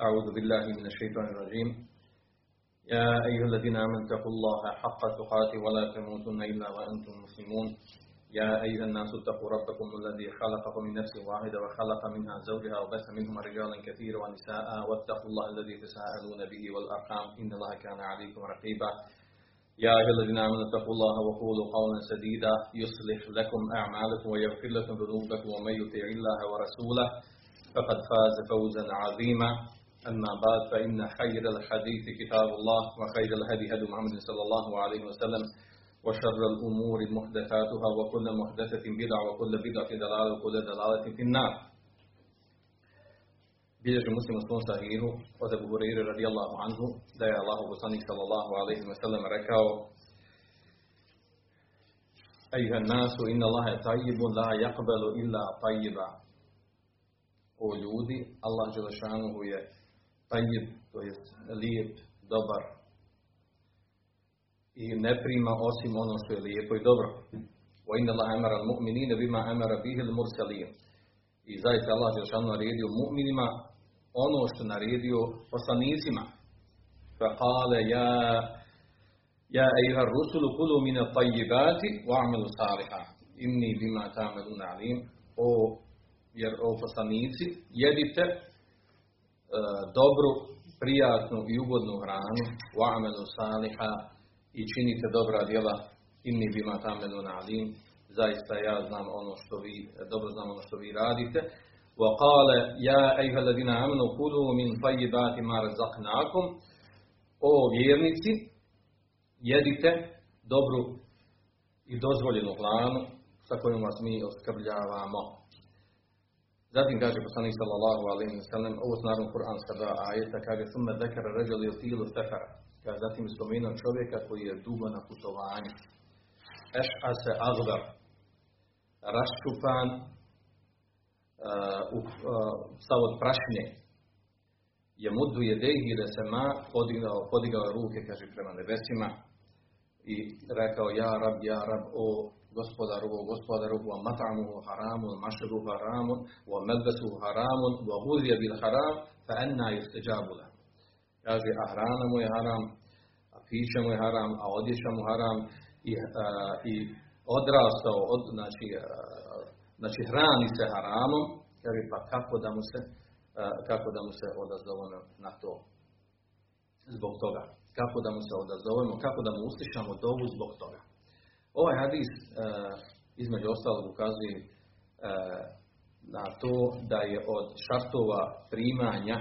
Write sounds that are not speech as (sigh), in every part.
أعوذ بالله من الشيطان الرجيم. يا أيها الذين آمنوا اتقوا الله حق تقاته ولا تموتن إلا وأنتم مسلمون. يا أيها الناس اتقوا ربكم الذي خلقكم من نفس واحدة وخلق منها زوجها وبث منهما رجالا كثيرا ونساء. واتقوا الله الذي تساءلون به والأرحام. إن الله كان عليكم رقيبا. يا أيها الذين آمنوا اتقوا الله وقولوا قولا سديدا. يصلح لكم أعمالكم ويغفر لكم ذنوبكم ومن يطع الله ورسوله فقد فاز فوزا عظيما. أما بعد فإن خير الحديث كتاب الله وخير الهدي هدي محمد صلى الله عليه وسلم وشر الأمور محدثاتها وكل محدثة بدعة وكل بدعة دلالة وكل دلالة في النار. بيجي مسلم صلى الله عليه وسلم هريرة رضي الله عنه دعا الله وصنك صلى الله عليه وسلم ركاو أيها الناس إن الله طيب لا يقبل إلا طيبا O ljudi, Allah Đelešanuhu je tajib, to je lijep, dobar i ne prima osim ono što je lijepo i dobro. Wa inna Allah amara al-mu'minina bima amara bihi al-mursalin. I zaista Allah Đelešanu naredio mu'minima ono što naredio poslanicima. Fa kale ja ja ejuha rusulu kulu min al-tajibati wa amalu saliha. Inni bima ta'malun alim. O, jer o poslanici, jedite dobru, prijatnu i ugodnu hranu wa amalu saliha i činite dobra djela inni bima ta'malun alim. Zaista ja znam ono što vi, dobro znam ono što vi radite. وقال يا أيها الذين آمنوا كلوا من طيبات ما رزقناكم O vjernici, jedite dobru i dozvoljenu hranu sa kojom vas mi oskrbljavamo. Zatim kaže poslanik sallallahu alaihi wa sallam, ovo su naravno kuranska dva ajeta, kaže summe zekara ređali u tilu sefara. Kaže, zatim spomenuo čovjeka koji je dugo na putovanju. Eš'a se agvar, raščupan, uh, stav od prašnje, je mudu jedejhi da se ma podigao, podigao ruke, kaže, prema nebesima i rekao, ja rab, ja rab, o gospodaru, gospodaru, wa mat'amuhu haramun, mašeruhu haramun, wa melbesuhu haramun, wa huzija bil haram, fa enna yusteđabula. Kaže, a hrana mu je haram, a piće mu je haram, a odjeća mu haram, i, a, i odrastao, od, znači, a, znači hrani se haramom, kaže, pa kako da mu se, a, kako da mu se odazovemo na to? Zbog toga. Kako da mu se odazovemo, kako da mu uslišamo dovu zbog toga. Ovaj hadis, a, između ostalog, ukazuje na to da je od šartova primanja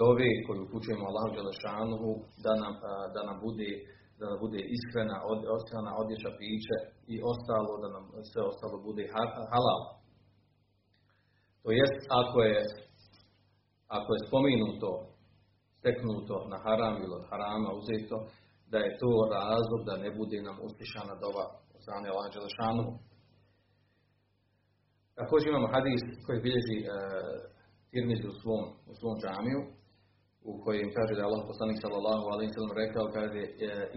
dove koju upućujemo Allahu Đelešanuhu da nam, da nam bude da nam bude iskrena, od, oskrana odjeća piće i ostalo, da nam sve ostalo bude halal. To jest, ako je, ako je spomenuto, steknuto na haram ili od harama uzeto, da je to razlog da ne bude nam uslišana dova od strane Allah Đelešanuhu. Također imamo hadis koji bilježi e, Tirmizi u svom, u svom džamiju, u kojem kaže da je Allah poslanik sallallahu alaihi sallam rekao, kaže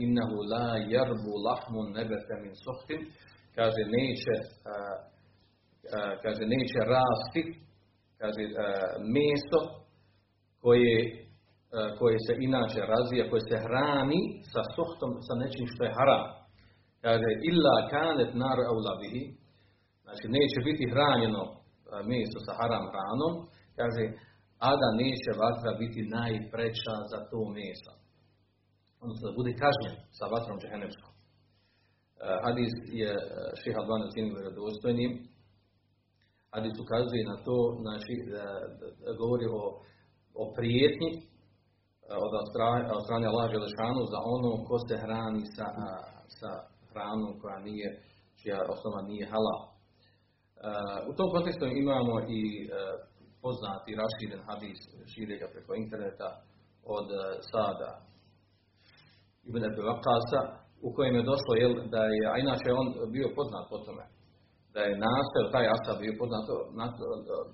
innahu la jarbu lahmun nebete min sohtin, kaže neće, a, a, kaže neće rasti, kaže a, meso koje, koje se inače razvija, koje se hrani sa sohtom, sa nečim što je haram. Kaže illa kanet nar aulabihi, znači neće biti hranjeno meso sa haram hranom, kaže a da neće vatra biti najpreča za to meso. Odnosno da bude kažnjen sa vatrom džehennemskom. Hadis je šeha Albana cijenim vjerodostojnim. Hadis ukazuje na to, znači, govori o, o prijetnji od strane, od strane Allah Želešanu za ono ko se hrani sa, sa hranom koja nije, čija osnova nije halal. U tom kontekstu imamo i poznati, raširen hadis, šire ga preko interneta, od e, Sada Ibn Abi u kojem je došlo, jel, da je, a inače on bio poznat po tome, da je nastojao, taj Asab bio poznat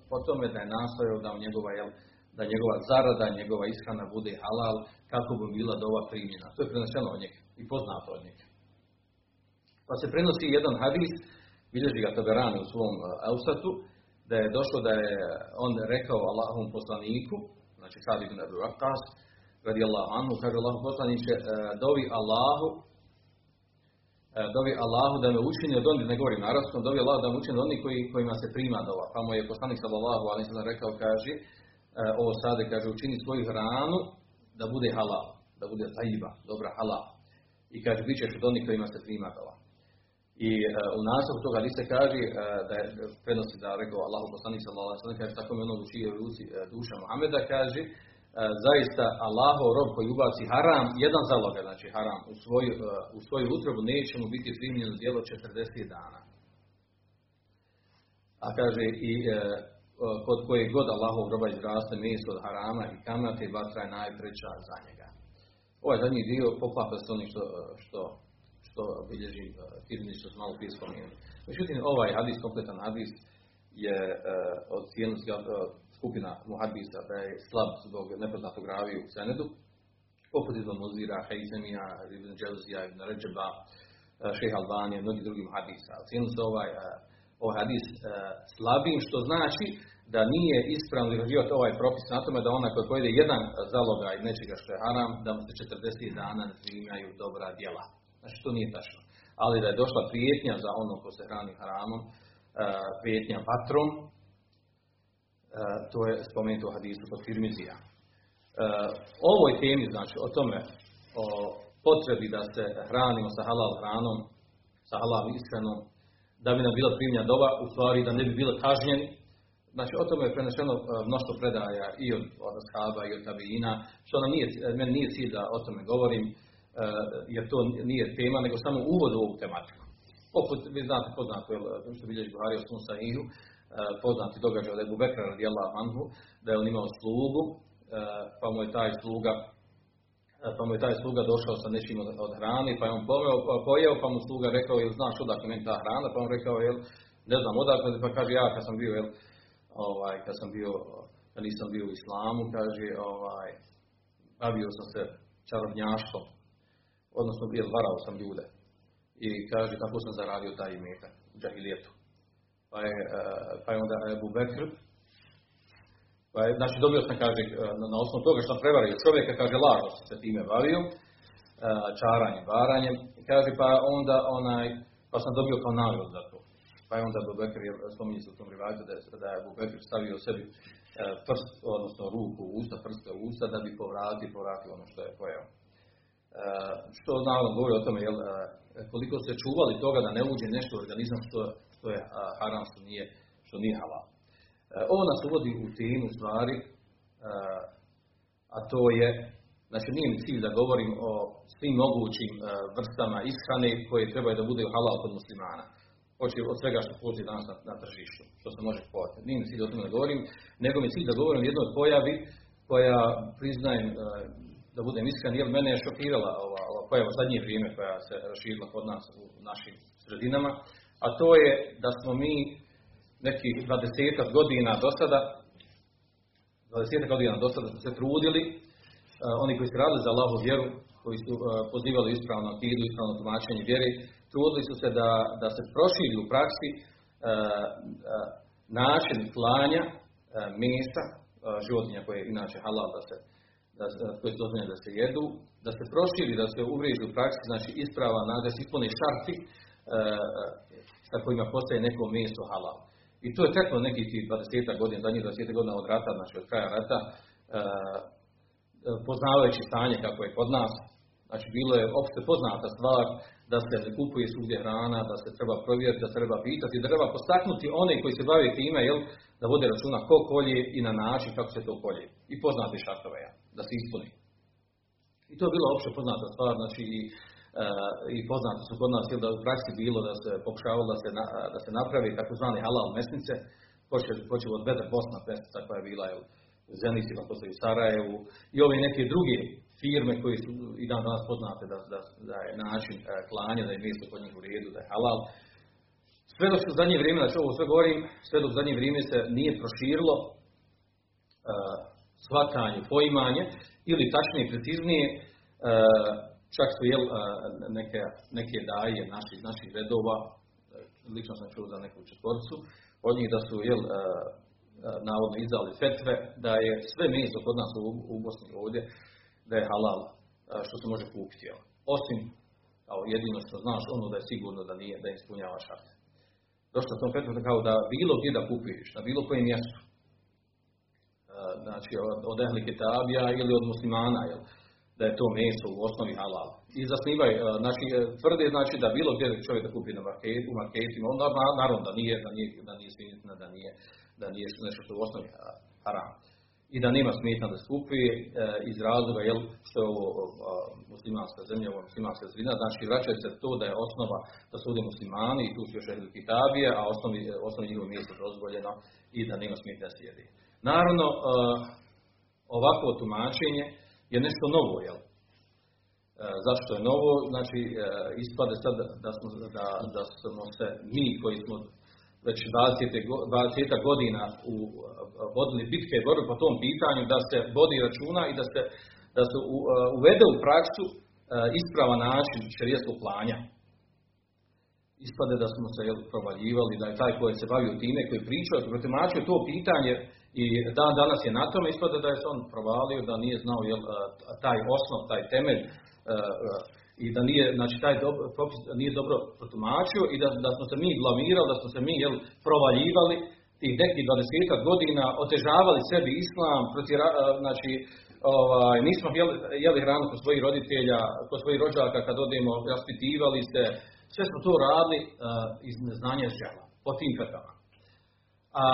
po tome da je nastojao da njegova, jel, da njegova zarada, njegova ishrana bude halal, kako bi bila dova primjena. To je preneseno od njega i poznato od njega. Pa se prenosi jedan hadis, bilježi ga Taberani u svom Eusatu, da je došlo da je on rekao Allahom poslaniku, znači sad ibn Abu Waqqas, radi Allah anhu, kaže Allahom poslaniće, e, dovi Allahu, e, dovi Allahu da me učini od onih, ne govorim naravno, dovi Allahu da me učini od onih koji, kojima se prima dova. Pa mu je poslanik sallallahu ali sam rekao, kaže, e, ovo sada, kaže, učini svoju hranu da bude halal, da bude tajiba, dobra halal. I kaže, bit ćeš od onih kojima se prima dova. I uh, u nastavku toga se kaže uh, da je prenosi da rekao Allahu poslanik sallallahu alejhi ve sellem kaže tako mi ono u čijoj ruci duša Muhameda kaže zaista Allahov rob koji ubaci haram jedan zaloga znači haram u svoju u svoju utrobu neće mu biti primljeno djelo 40 dana. A kaže i kod koje god Allahov roba izraste meso od harama i kamate vatra je najpreća za njega. Ovaj zadnji dio poklapa se onim što, što što bilježi Tirmi što smo malo prije spomenuli. Međutim, ovaj hadis, kompletan hadis, je uh, od cijenosti skupina muhadisa da je slab zbog nepoznatog ravi u Senedu, poput Ibn Muzira, Hejzemija, Ibn Dželzija, Ibn Ređeba, Šeha Albanija, mnogi drugi muhadisa. Cijenili se ovaj, ovaj hadis uh, slabim, što znači da nije ispravno izrađivati ovaj propis na tome da ona koji pojede jedan zalogaj nečega što je haram, da mu se 40 dana ne primaju dobra djela. Znači to nije tačno. Ali da je došla prijetnja za ono ko se hrani hramom, e, prijetnja vatrom, e, to je spomenuto u hadisu kod Firmizija. E, ovoj temi, znači o tome, o potrebi da se hranimo sa halal hranom, sa halal ishranom, da bi nam bila primlja doba, u stvari da ne bi bilo kažnjeni. Znači, o tome je prenešeno mnoštvo predaja i od, od Ashaba i od Tabijina, što nam nije, meni nije cilj da o tome govorim, Eh, jer to nije tema, nego samo uvod u ovu tematiku. Poput, vi znate poznato, što bilježi Buhari o svom sahihu, poznati događaj da je Bubekra radijallahu anhu, da je on imao slugu, pa mu je taj sluga pa mu je taj sluga došao sa nečim od, od hrane, pa je on poveo, pojeo, pa mu sluga rekao, jel znaš odakle meni ta hrana, pa on rekao, jel, ne znam odakle, pa kaže, ja kad sam bio, jel, ovaj, kad sam bio, kad nisam bio u islamu, kaže, ovaj, bavio sam se čarobnjaštvom, odnosno bio varao sam ljude. I kaže kako sam zaradio taj imetak džahilijetu. Pa je, e, pa je onda Ebu Bekr, pa je, znači dobio sam, kaže, e, na, osnovu toga što sam prevario čovjeka, kaže, lažno sam se time bavio, e, čaranjem, varanjem, kaže, pa onda onaj, pa sam dobio kao nagradu za to. Pa je onda Ebu Bekr, spominje se u tom rivaju, da, da je Ebu Bekr stavio sebi prst, odnosno ruku u usta, prste u usta, da bi povratio, povratio ono što je pojeo. Eh, što naravno govori o tome, jel, eh, koliko se čuvali toga da ne uđe nešto u organizam što, što je eh, haram, što nije, što nije halal. Ovo nas uvodi u temu stvari, a to je, znači nije mi cilj da govorim o svim mogućim vrstama ishrane koje trebaju da bude halal kod muslimana. Hoće od svega što postoji danas na, tržištu, što se može kupovati. Nije mi cilj o tome da govorim, nego mi cilj da govorim o jednoj pojavi koja, priznajem, da budem iskren, jer mene je šokirala ova, ova pojava zadnje vrijeme koja se raširila kod nas u našim sredinama, a to je da smo mi nekih 20 godina do sada, 20 godina do sada smo se trudili, uh, oni koji su radili za Allahu vjeru, koji su uh, pozivali ispravno akidu, ispravno tumačenje vjere, trudili su se da, da se proširi u praksi uh, način klanja mesa životinja koje je inače halal da se da, koje su da se jedu, da se proširi, da se uvriježi u praksi, znači isprava, da se ispune šarti e, sa kojima postaje neko mjesto halal. I to je teklo nekih 20 godina, zadnjih 20 godina od rata, znači od kraja rata, e, poznavajući stanje kako je kod nas, znači bilo je opšte poznata stvar da se ne kupuje svugdje hrana, da se treba provjeriti, da se treba pitati, da treba postaknuti one koji se bave time, jel, da vode računa ko kolje i na način kako se to kolje. I poznati šartove, da se ispuni. I to je bila opće poznata stvar, znači i, i poznate su kod nas, da u praksi bilo da se pokušavalo da se, na, da se napravi takozvane halal mesnice, počeo od Bedra Bosna, Pestica koja je bila u Zenicima, poslije u Sarajevu, i ove neke druge firme koje su i dan danas poznate da, da, da je način e, klanja, da je mjesto kod njih u redu, da je halal. Sve dok u zadnje vrijeme, znači ovo sve govorim, sve dok u zadnje vrijeme se nije proširilo uh, shvatanje, poimanje, ili tačnije, preciznije, uh, čak su jel, neke, neke daje naših, naših redova, lično sam čuo za neku četvorcu, od njih da su jel, navodno izdali fetve, da je sve meso kod nas u, Bosni ovdje, da je halal, što se može kupiti. Jel. Osim, kao jedino što znaš, ono da je sigurno da nije, da ispunjava šarte. Došlo sam fetvu kao da bilo gdje da kupiš, na bilo kojem mjestu, znači od, od ehli ili od muslimana, jel, da je to meso u osnovi halal. I zasnivaj, znači, tvrde znači da bilo gdje čovjek da kupi na marketu, u marketima, onda naravno da nije, da nije, da nije svinjetina, da nije, da nije nešto što u osnovi haram. I da nema smetna da skupi e, iz razloga jel, što je ovo muslimanska zemlja, ovo muslimanska zemlja, znači vraćaju se to da je osnova da su ovdje muslimani i tu su još ehli kitabije, a osnovni, osnovni njihovo mjesto dozvoljeno i da nema smetna da sjedi. Naravno, e, ovako tumačenje je nešto novo, jel? E, zašto je novo? Znači, e, ispade sad da smo, da, da smo se mi koji smo već 20, 20 godina u, vodili bitke borbe po tom pitanju, da se vodi računa i da se, da se u, uvede u praksu ispravan način šerijetskog planja. Ispade da smo se jel, provaljivali, da je taj koji se bavio time, koji pričao, koji to pitanje i dan danas je na tome, ispade da je se on provalio, da nije znao jel, taj osnov, taj temelj i da nije, znači taj propis nije dobro protumačio i da, da smo se mi blamirali, da smo se mi jel, provaljivali tih nekih 20 godina, otežavali sebi islam, protiv, znači ovaj, nismo jeli, jeli hranu kod svojih roditelja, kod svojih rođaka kad odemo, raspitivali se, sve smo to radili iz neznanja žela, po tim fetama. A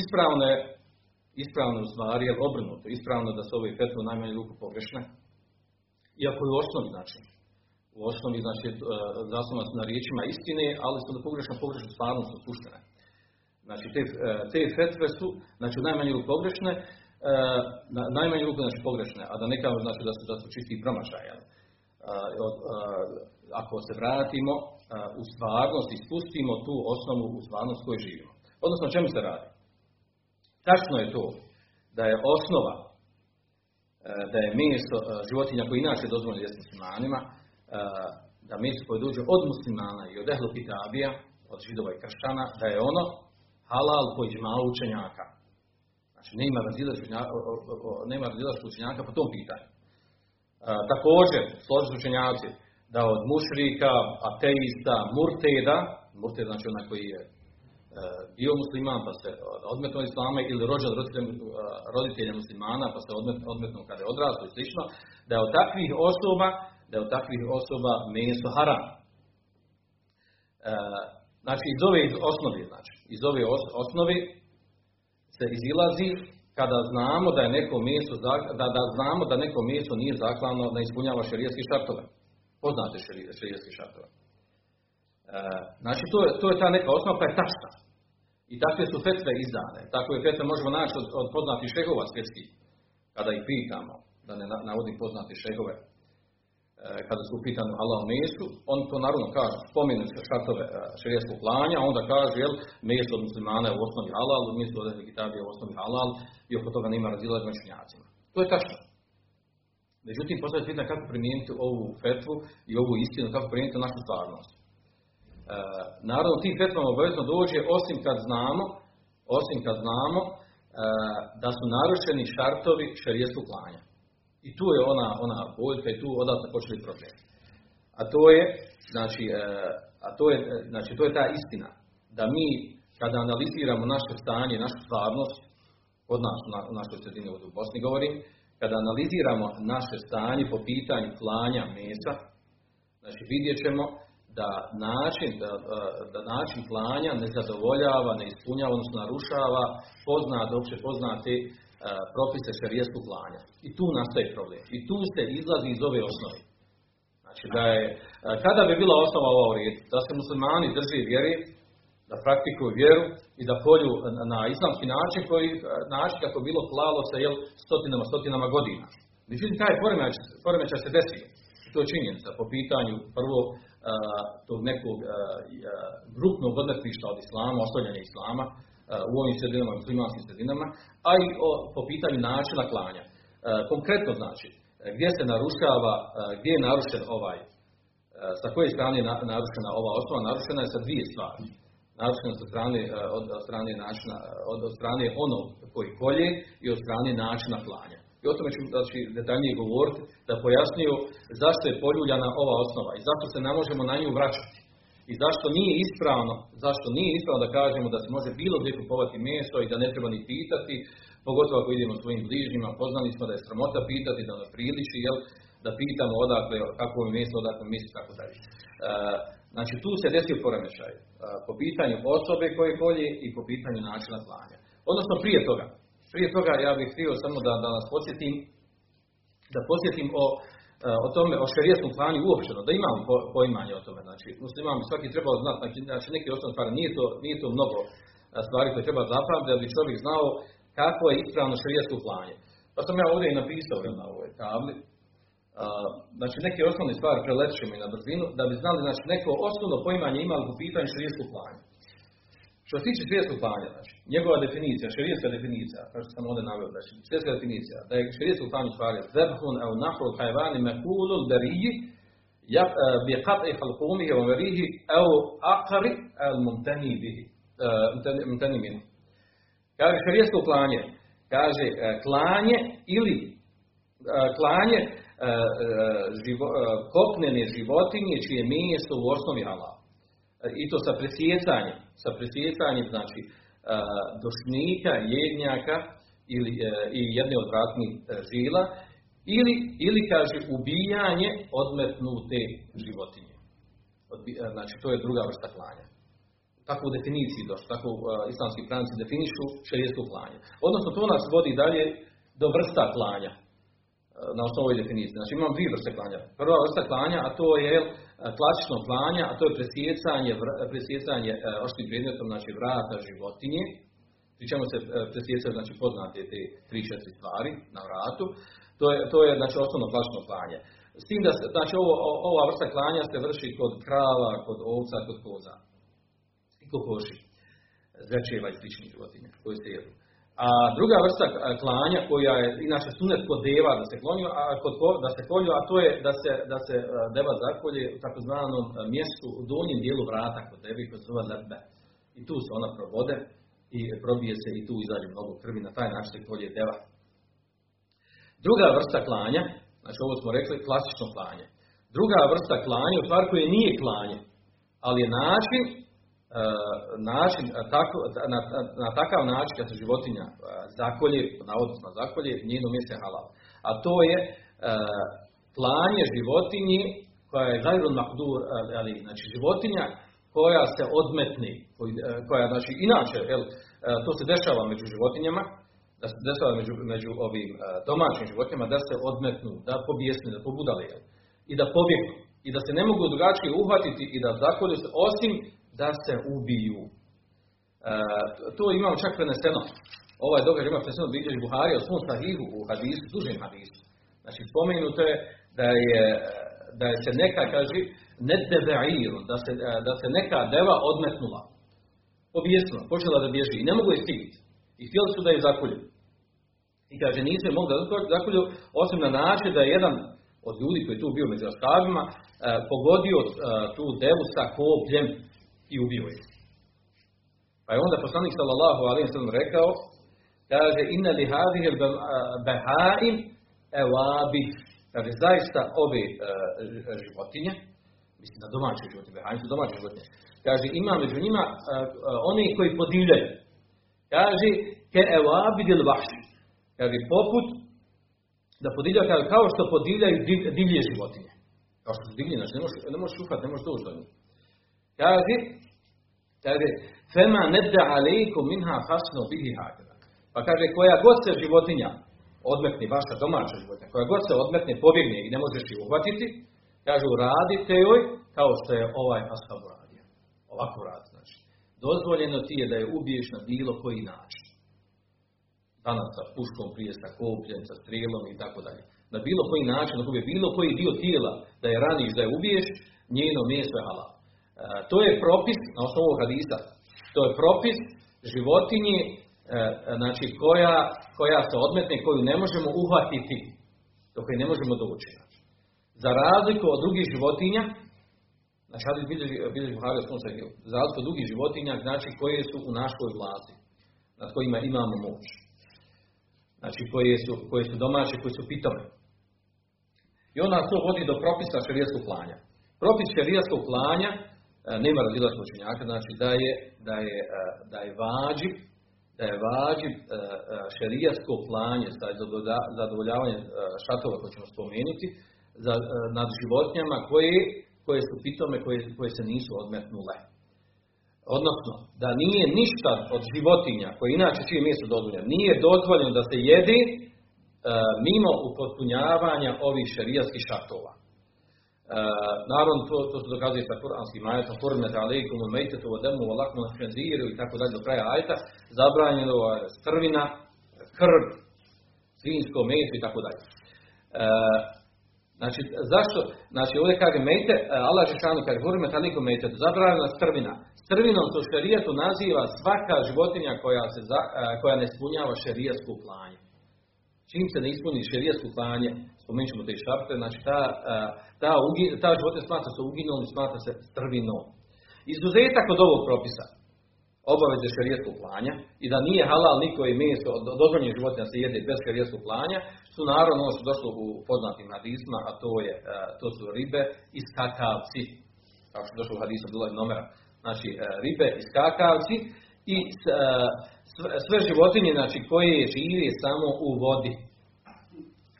ispravno je, ispravno u stvari, je obrnuto, ispravno da su ove fetve u najmanju ruku pogrešne, iako je u osnovi znači, u osnovi znači e, zasnovano su na riječima istine, ali su da pogrešno pogrešno stvarno su suštene. Znači te, e, te fetve su znači u najmanju ruku pogrešne, e, na najmanju ruku znači pogrešne, a da ne kažem znači da su da su čisti promašaj. Ako se vratimo u stvarnost i spustimo tu osnovu u stvarnost koju živimo. Odnosno o čemu se radi? Tačno je to da je osnova da je meso životinja koji inače dozvoljeno jesti muslimanima, da meso koje dođe od muslimana i od ehlu kitabija, od židova i kršćana, da je ono halal po iđmalu učenjaka. Znači, nema razilaženja učenjaka po tom pitanju. Također, složit učenjaci, da od mušrika, ateista, murteda, murteda znači onaj koji je bio musliman pa se odmetnuo islama ili rođen roditelja muslimana pa se odmetnuo kada je odraslo i slično, da je od takvih osoba, da je od takvih osoba meso haram. E, znači iz ove osnovi, znači, iz ove osnovi se izilazi kada znamo da je neko meso, da, da znamo da neko meso nije zaklano da ispunjava šerijetski šartove. Poznate šerijetski šartove. E, znači to je, to je ta neka osnova koja je tačna. I takve su fetve izdane. Takve fetve možemo naći od, od poznatih šehova svjetskih. Kada ih pitamo, da ne navodim poznati šehove, e, kada su pitani halal mesu, on to naravno kaže, spominu se šartove e, šerijetskog klanja, onda kaže, jel, meso od muslimana je u osnovi halal, meso od kitabije je u osnovi halal, i oko toga nema razilaženja među. To je tačno. Međutim, postoje pitanje kako primijeniti ovu fetvu i ovu istinu, kako primijeniti našu stvarnost. E, naravno, tim fetvama obavezno dođe osim kad znamo, osim kad znamo e, da su narušeni šartovi šarijetskog klanja. I tu je ona, ona boljka i tu odatle počeli problem. A to je, znači, e, a to je, znači, to je ta istina. Da mi, kada analiziramo naše stanje, našu stvarnost, od nas u našoj sredini u Bosni govorim, kada analiziramo naše stanje po pitanju klanja mesa, znači vidjet ćemo da način, da, da način klanja ne zadovoljava, ne ispunjava, odnosno narušava poznat, opće poznate propise šarijeskog klanja. I tu nastaje problem. I tu se izlazi iz ove osnove. Znači da je, kada bi bila osnova ova red, da se muslimani drži vjeri, da praktikuju vjeru i da polju na islamski način koji način kako bilo klalo se jel stotinama, stotinama godina. Međutim, taj poremećaj se desio. To je činjenica po pitanju prvo tog nekog grupnog odmetništva od islama, ostavljanja islama u ovim sredinama, u muslimanskim sredinama, a i po pitanju načina klanja. Konkretno znači, gdje se narušava, gdje je narušen ovaj, sa koje strane je narušena ova osnova, narušena je sa dvije stvari. Narušena sa strane, od, strane načina, od, strane onog koji kolje i od strane načina klanja. I o tome ću znači, detaljnije govoriti, da pojasniju zašto je poljuljana ova osnova i zašto se ne možemo na nju vraćati. I zašto nije ispravno, zašto nije ispravno da kažemo da se može bilo gdje kupovati meso i da ne treba ni pitati, pogotovo ako idemo svojim bližnjima, poznali smo da je sramota pitati, da ne priliči, jel, da pitamo odakle, kako je meso, odakle misli, tako dalje. E, znači tu se desio poremećaj e, po pitanju osobe koje kolje i po pitanju načina klanja. Odnosno prije toga, prije toga ja bih htio samo da, da nas podsjetim, da podsjetim o, e, o tome, o šerijeskom klanju uopšteno, da imamo po, poimanje o tome. Znači, muslimani svaki trebao znati, znači, znači neke osnovne stvari, nije to, nije to mnogo e, stvari koje treba zapamtiti, da bi čovjek znao kako je ispravno šerijesko klanje. Pa sam ja ovdje i napisao na ovoj tabli. Uh, znači neke osnovne stvari prelećemo i na brzinu, da bi znali znači, neko osnovno poimanje imali po pitanju šerijetskog klanja. Što se tiče širijetskog klanja, znači, njegova definicija, širijetska definicija, kao što sam ovdje naveo, znači, širijetska definicija, da je širijetsko klanje stvari zebhun el nahru hajvani mekulul beriji, bi qat'i halqumihi wa verihi au aqri el mumtani bihi, minhu. Kaže širijetsko klanje, kaže klanje ili klanje živo, kopnene životinje čije meso u osnovi halal. I to sa presjecanjem, sa presjecanjem, znači došnika, jednjaka ili, i jedne od vratnih žila, ili, ili kaže ubijanje odmetnute životinje. Znači to je druga vrsta klanja. Tako u definiciji došlo, tako islamski pravnici definišu šerijetsko klanje. Odnosno to nas vodi dalje do vrsta klanja na osnovu ove definicije. Znači imam dvije vrste klanja. Prva vrsta klanja, a to je klasično klanja, a to je presjecanje, presjecanje oštrim predmetom, znači vrata životinje, pri čemu se presjecaju znači, poznate te tri, četiri stvari na vratu. To je, to je znači, osnovno klasično klanje. S tim da znači, ovo, ova vrsta klanja se vrši kod krava, kod ovca, kod koza i kokoši, zrečeva i sličnih životinja koje se jedu. A druga vrsta klanja koja je inače sunet kod deva da se klonju, a kod da se kolju, a to je da se, da se deva zakolje u takozvanom mjestu u donjem dijelu vrata kod devi kod zove lebe. I tu se ona probode i probije se i tu izađe mnogo krvi, na taj način se kolje deva. Druga vrsta klanja, znači ovo smo rekli klasično klanje. Druga vrsta klanja, u stvar koje nije klanje, ali je način način, tako, na, na, takav način kad se životinja zakolje, navodno zakolje, njeno mjesto je halal. A to je klanje životinje koja je gajrun mahdur, ali, znači životinja koja se odmetni, koja, znači, inače, jel, to se dešava među životinjama, da se dešava među, među ovim domaćim životinjama, da se odmetnu, da pobjesne, da pobudale, jel, i da pobjegnu, i da se ne mogu drugačije uhvatiti i da zakolju se, osim da se ubiju. E, to imamo čak preneseno. Ovaj događaj ima preneseno bilježi Buhari o svom sahihu u hadisu, dužem hadisu. Znači spomenuto je da je da je se neka, kaže, nedebeiru, da se, da se neka deva odmetnula. Objesno, počela da bježi i ne mogu je stigiti. I htjeli su da je zakolju. I kaže, nisu je mogli da zakolju, osim na način da je jedan od ljudi koji je tu bio među ostavima, pogodio tu devu sa kopljem i ubio je. Pa je onda poslanik sallallahu alaihi sallam rekao, kaže, inna li hadihil behaim ewabid. Kaže, zaista ove uh, životinje, mislim na domaće životinje, behaim su domaće životinje, kaže, ima među njima oni koji podivljaju. Kaže, ke ewabidil vahši. Kaže, poput, da podivljaju, kaže, kao što podivljaju divlje životinje. Kao što su divlje, znači ne možeš, ne možeš ne možeš doći do. Kaže, kaže, fema nedda alejkum minha hasno bihi hakada. Pa kaže, koja god se životinja odmetni, vaša domaća životinja, koja god se odmetne, pobjegne i ne možeš ju uhvatiti, kaže, uradite joj kao što je ovaj ashab uradio. Ovako radi, znači. Dozvoljeno ti je da je ubiješ na bilo koji način. Danas sa puškom, prije sa kopljem, sa strijelom i tako dalje. Na bilo koji način, ako je bilo koji dio tijela da je raniš, da je ubiješ, njeno meso je halal. E, to je propis na osnovu hadisa. To je propis životinje e, znači koja, koja se odmetne, koju ne možemo uhvatiti, do koje ne možemo doći. Za razliku od drugih životinja, znači hadis bilježi Buhari za razliku od drugih životinja, znači koje su u našoj vlasti, nad kojima imamo moć. Znači koje su, koje su domaće, koje su pitome. I onda to vodi do propisa šarijaskog klanja. Propis šarijaskog klanja e, nema razilačkog učenjaka, znači da je, da je, e, da je vađib, da je vađib e, šarijasko klanje, zadovoljavanje šatova koje ćemo spomenuti, za, nad životinjama koje, koje su pitome, koje, koje se nisu odmetnule. Odnosno, da nije ništa od životinja, koje inače čije mjesto dozvoljeno, nije dozvoljeno da se jedi mimo upotpunjavanja ovih šarijaskih šatova. Naravno, to, to se dokazuje sa kuranskim ajetom, kurmet alaikum mejtetu vodemu valakmu khenziru i tako dalje do kraja ajeta, zabranjeno strvina, krv, svinjsko meso i tako dalje. Uh, znači, zašto? Znači, ovdje kaže mejte, uh, Allah Žešanu kaže, kurmet alaikum mejtetu, zabranjena strvina. Strvinom to šerijetu naziva svaka životinja koja, se za, koja ne ispunjava šerijetsku klanje. Čim se ne ispuni šerijetsko klanje, spomenut ćemo te šarte, znači ta, ta, ta životinja smatra se uginom i smatra se strvinom. Izuzetak od ovog propisa, obaveze šerijetskog klanja i da nije halal niko i meso od dozvoljenih životinja se jede bez šerijetskog klanja, su naravno ono što došlo u poznatim hadisma, a to, je, to su ribe i skakavci. Kao što je došlo u hadisu Abdullah Nomera. Znači ribe i skakavci i sve životinje znači, koje žive samo u vodi.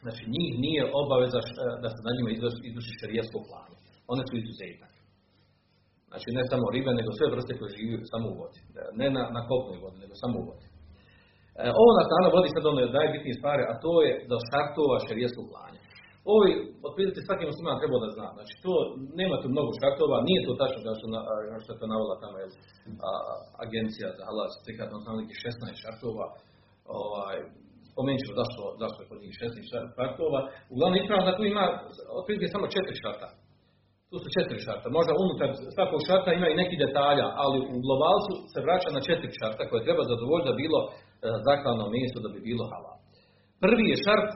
Znači njih nije obaveza da se na njima izvrši šarijasko klanje. One su izuzetak. Znači ne samo ribe, nego sve vrste koje žive samo u vodi. Ne na, na kopnoj vodi, nego samo u vodi. E, ovo nas naravno vodi sad ono najbitnije stvari, a to je da šartova šarijeskog klanja. Ovo je, otprilike svaki musliman treba da zna. Znači to, nema tu mnogo šartova, nije to tačno da što, na, što je to navela tamo je, a, agencija za halal, on tamo neki 16 šartova, ovaj, spomenut ću zašto, zašto je kod njih 16 šartova. Uglavnom ispravno da tu ima otprilike samo četiri šarta. Tu su četiri šarta. Možda unutar svakog šarta ima i neki detalja, ali u globalcu se vraća na četiri šarta koje treba zadovoljiti da bilo e, zaklano mjesto da bi bilo halal. Prvi je šart,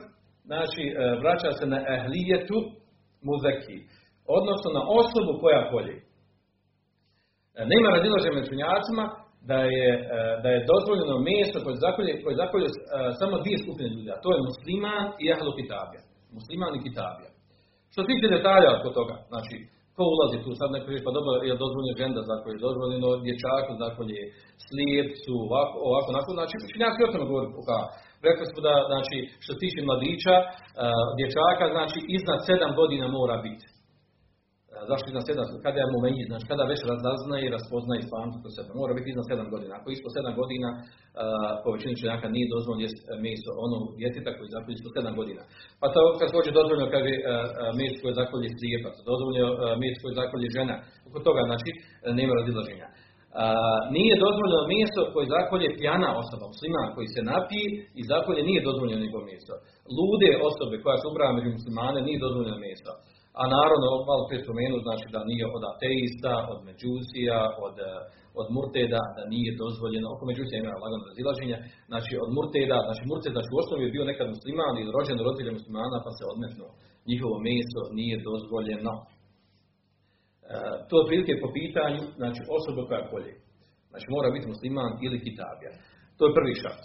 znači e, vraća se na ehlijetu muzeki, odnosno na osobu koja polje. E, nema radilaže među da je, e, da je dozvoljeno mjesto koje zakolje, koje zakolje e, samo dvije skupine ljudi, a to je musliman i ahlu kitabija. Musliman i kitabija. Što se tiče detalja oko toga, znači, ko ulazi tu, sad neko pa dobro, je dozvoljeno ženda zakolje, dozvoljeno dječaku zakolje, slijepcu, ovako, ovako, onako, znači, učinjaci o tome govori, Rekli smo da, znači, što se tiče mladića, uh, dječaka, znači, iznad sedam godina mora biti zašto iznad sedam, kada je mumeji, znači kada već razaznaje i raspoznaje islamstvo kod sebe, mora biti iznad sedam godina. Ako ispod sedam godina, po većini čenjaka nije dozvoljeno jest meso onog djeteta koji zakolje ispod sedam godina. Pa to kad hoće dozvoljeno kaže meso koje zakolje slijepac, dozvoljeno meso koje zakolje žena, oko toga znači nema razilaženja. Nije dozvoljeno meso koje zakolje pjana osoba, musliman koji se napije i zakolje nije dozvoljeno nego meso. Lude osobe koja su ubrava među muslimane nije dozvoljeno meso. A naravno, malo prije spomenu, znači da nije od ateista, od međusija, od, od murteda, da nije dozvoljeno, oko međusija ima lagano razilaženje, znači od murteda, znači murteda znači u osnovi je bio nekad musliman ili rođen roditelj muslimana pa se odmetnuo. Njihovo meso nije dozvoljeno. E, to je prilike po pitanju, znači osoba koja kolje. Znači mora biti musliman ili kitabija. To je prvi šart.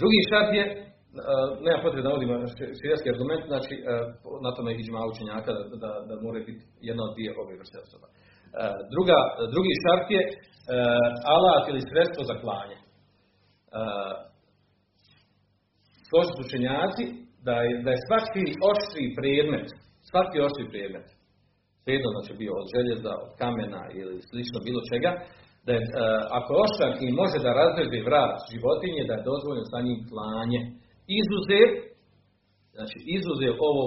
Drugi šart je nema potrebe da navodimo širijski argument, znači na tome iđma učenjaka da, da, da mora biti jedna od dvije ove vrste osoba. Druga, drugi šart je alat ili sredstvo za klanje. Su učenjaci da je, da je svaki oštri predmet, svaki oštri predmet, svejedno znači bio od željeza, od kamena ili slično bilo čega, da je, ako je oštran i može da razreži vrat životinje, da je dozvoljeno sa njim klanje izuzev, znači izuzev ovo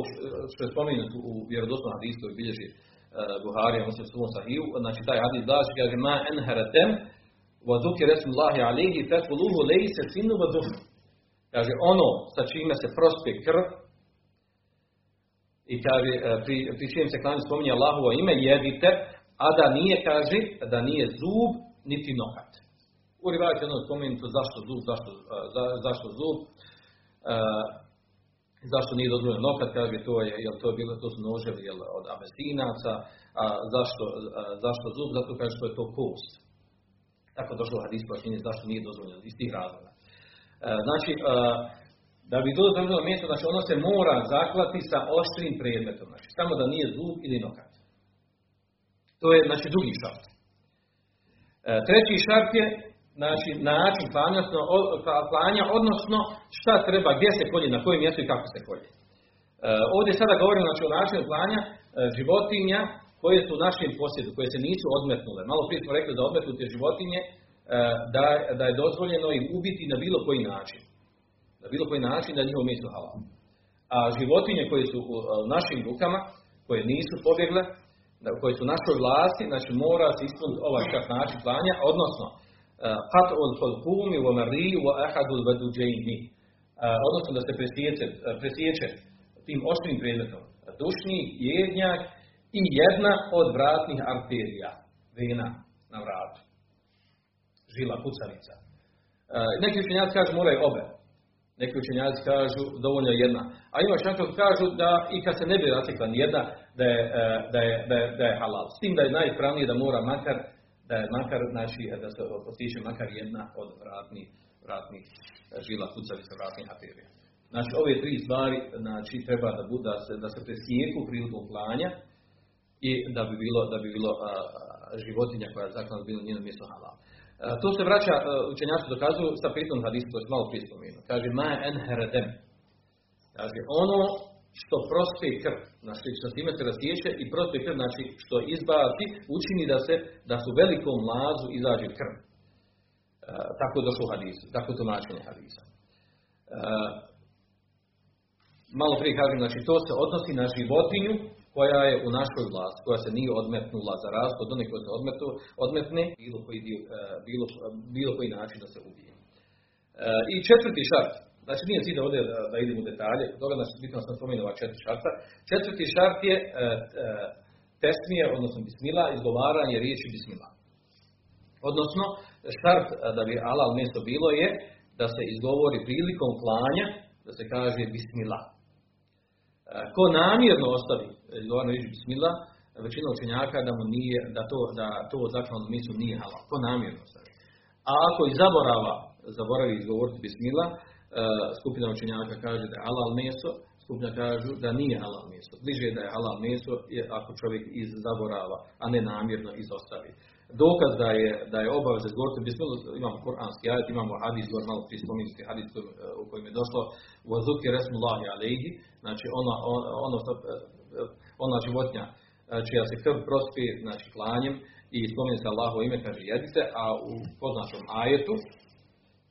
što je spomenuto u vjerodostojnom hadisu i bilježi Buharija, muslim svom sahiju, znači taj hadis glasi, kaže, ma enheretem, wa dhukir resmullahi alihi, fekuluhu lejse sinu wa dhukir. Kaže, ono sa čime se prospe krv, i kaže, e, pri, pri čijem se klanju spominje Allahovo ime, jedite, a da nije, kaže, da nije zub, niti nokat. U rivajte ono spomenuto zašto zub, zašto, e, za, zašto zub, zašto nije dozvoljeno nokat, kaže, to je, jel to je bilo, to su noževi, jel, od abesinaca, a zašto, a, zašto zub, zato kaže što je to post. Tako došlo hadis pojašnjenje zašto nije dozvoljeno, iz tih razloga. Uh, znači, uh, da bi bilo dozvoljeno mjesto, znači ono se mora zaklati sa oštrim predmetom, znači samo da nije zub ili nokat. To je, znači, drugi šart. Treći šart je, znači, način klanja, klanja, odnosno šta treba, gdje se kolje, na kojem mjestu i kako se kolje. Uh, ovdje sada govorimo znači, o načinu klanja uh, životinja koje su u našem posjedu, koje se nisu odmetnule. Malo prije smo rekli da odmetnute životinje, uh, da, da je dozvoljeno ih ubiti na bilo koji način na bilo koji način da njihovo meso halal. A životinje koje su u našim rukama, koje nisu pobjegle, koje su u našoj vlasti, znači mora se ispuniti ovaj čak način klanja, odnosno wa mariju wa ahadul vaduđejni. Odnosno da se presjeće, presjeće tim oštrim predmetom dušni, jednjak i jedna od vratnih arterija, vena na vratu. Žila, kucavica. Neki učenjaci kažu moraju obe. Neki učenjaci kažu dovoljno jedna. A ima što kažu da i kad se ne bi rasekla jedna, da je, e, da, je, da, je, da je halal. S tim da je najispravnije da mora makar, da je makar, znači da se postiže makar jedna od vratnih, vratnih žila kucavica vratnih arterija. Znači ove tri stvari znači, treba da, bude, da se, da se presjeku prilikom klanja i da bi bilo, da bi bilo a, životinja koja je zaklana bilo njeno mjesto halal. To se vraća, učenjaci dokazuju sa pritom hadisu, to je malo prije spomenuo. Kaže, ma enheredem. Kaže, ono što prospe krv, znači što time se rasjeće i prospe krv, znači što izbaci, učini da se, da su velikom lazu izađe krv. E, tako je došlo u hadisu, tako je tumačenje hadisa. E, malo prije kažem, znači to se odnosi na životinju koja je u našoj vlasti, koja se nije odmetnula za rast, od onih koji se odmetu, odmetne, bilo koji, dio, e, bilo, bilo koji način da se ubije. E, I četvrti šart, znači nije cilj ovdje da, da idemo u detalje, toga nas bitno sam spomenuo četiri šarta. Četvrti šart je e, tesmije, odnosno bismila, izgovaranje riječi bismila. Odnosno, šart da bi alal mjesto bilo je da se izgovori prilikom klanja, da se kaže bismillah. Ko namjerno ostavi izgovarano riječ bismillah, većina učenjaka da mu nije, da to, da to zaklano mislu nije halal. Ko namjerno ostavi. A ako i zaborava, zaboravi izgovoriti bismillah, skupina učenjaka kaže da je halal meso, skupina kažu da nije halal meso. Bliže da je halal meso je ako čovjek iz zaborava, a ne namjerno izostavi. Dokaz da je, da je obaveza izgovoriti bismillah, imamo kuranski ajet, imamo hadis, govor malo prije hadis u kojem je došlo u azuki resmullahi alejhi, znači ona, ono što, ona životinja čija se krv prospi, znači klanjem i spominje se ime, kaže jedite, a u poznatom ajetu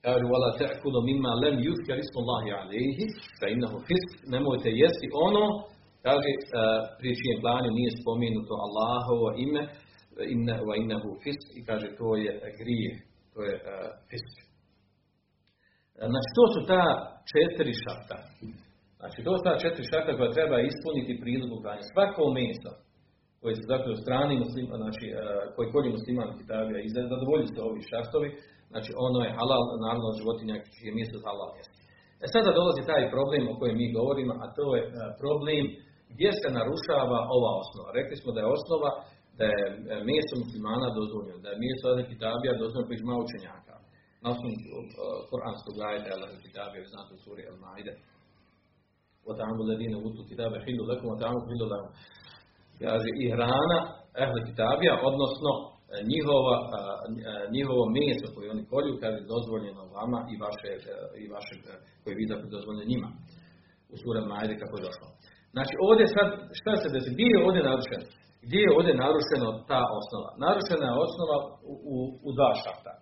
kaže wala ta'kulu mimma lam yuzkar ismullahi alayhi fa innahu fisk. Nemojte jesti ono kaže pri čijem klanju nije spomenuto Allahovo ime inna wa innahu fisk i kaže to je grije to je uh, fisk. Znači to su ta četiri šarta. Znači, to su četiri šarta koja treba ispuniti priliku klanja. Svako meso koje se u strani muslima, znači, koji kolji musliman kitabija i zadovolji se ovi šartovi, Znači ono je halal, naravno životinja čije mjesto za halal jeste. E sada dolazi taj problem o kojem mi govorimo, a to je e, problem gdje se narušava ova osnova. Rekli smo da je osnova da je e, mjesto muslimana dozvoljeno, da je mjesto Adel Kitabija dozvoljeno prič malo učenjaka. Na osnovu e, koranskog ajeta Adel Kitabija, vi znate u suri El Maide. O tamo ledine utu kitabe hindu lekom, o tamo hindu lekom. Kaže i hrana Adel Kitabija, odnosno njihova, njihovo meso koje oni kolju, kaže, dozvoljeno vama i vaše, i vaše koje vi dakle dozvoljeno njima. U sura Majde kako je došlo. Znači, ovdje sad, šta se desi? Gdje je ovdje narušeno? Gdje je ovdje narušeno ta osnova? Narušena je osnova u, u, u dva šarta.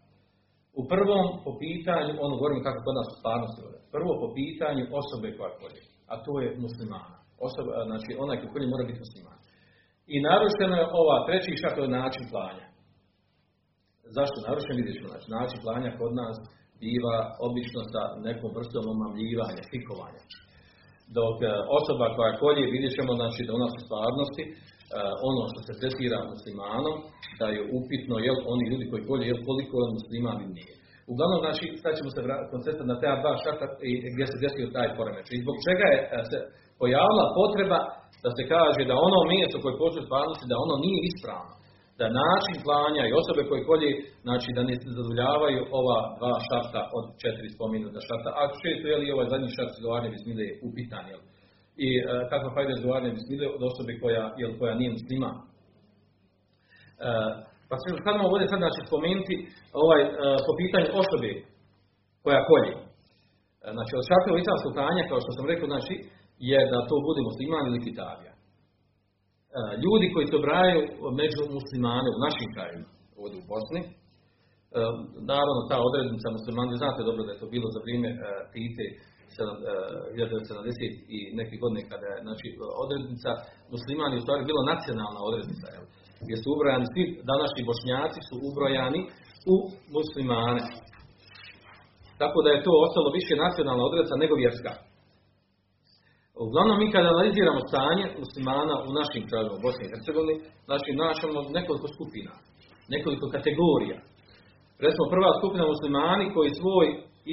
U prvom po pitanju, ono govorimo kako kod nas u stvarnosti ovdje, prvo po pitanju osobe koja kolje a to je muslimana. Osoba, znači onaj koji mora biti musliman. I narušeno je ova treći šak, to je način klanja. Zašto narušen? Vidjet ćemo. Znači, način klanja kod nas biva obično sa nekom vrstom omamljivanja, fikovanja. Dok e, osoba koja kolje, vidjet ćemo znači, da u nas u stvarnosti, e, ono što se tretira muslimanom, da je upitno jel oni ljudi koji kolje, jel koliko je musliman ili nije. Uglavnom, znači, sad ćemo se koncentrirati na te dva šarta gdje se desio taj poremeć. I zbog čega je e, se pojavila potreba da se kaže da ono mjesto koje postoji stvarnosti, da ono nije ispravno. Da način klanja i osobe koje kolje, znači da ne zadovoljavaju ova dva šarta od četiri spomenuta šarta. A često je li ovaj zadnji šart izgovaranje bismile je upitan, jel? I e, kakva fajda izgovaranje bismile od osobe koja, jel, koja nije muslima. E, pa se sad ćemo ovdje sad znači, spomenuti ovaj, e, po pitanju osobe koja kolje. E, znači, od šartova islamskog klanja, kao što sam rekao, znači, je da to bude musliman ili kitabija. E, ljudi koji se obrajaju među muslimane u našim krajima, ovdje u Bosni, e, naravno ta odrednica muslimani, znate dobro da je to bilo za vrijeme e, Tite 1970 i neke godine kada je znači, odrednica muslimani u stvari bila nacionalna odrednica, jel? gdje su ubrojani svi današnji bošnjaci su ubrojani u muslimane. Tako da je to ostalo više nacionalna odrednica nego vjerska. Uglavnom, mi kada analiziramo stanje muslimana u našim krajima u Bosni i Hercegovini, znači našamo nekoliko skupina, nekoliko kategorija. Recimo, prva skupina muslimani koji svoj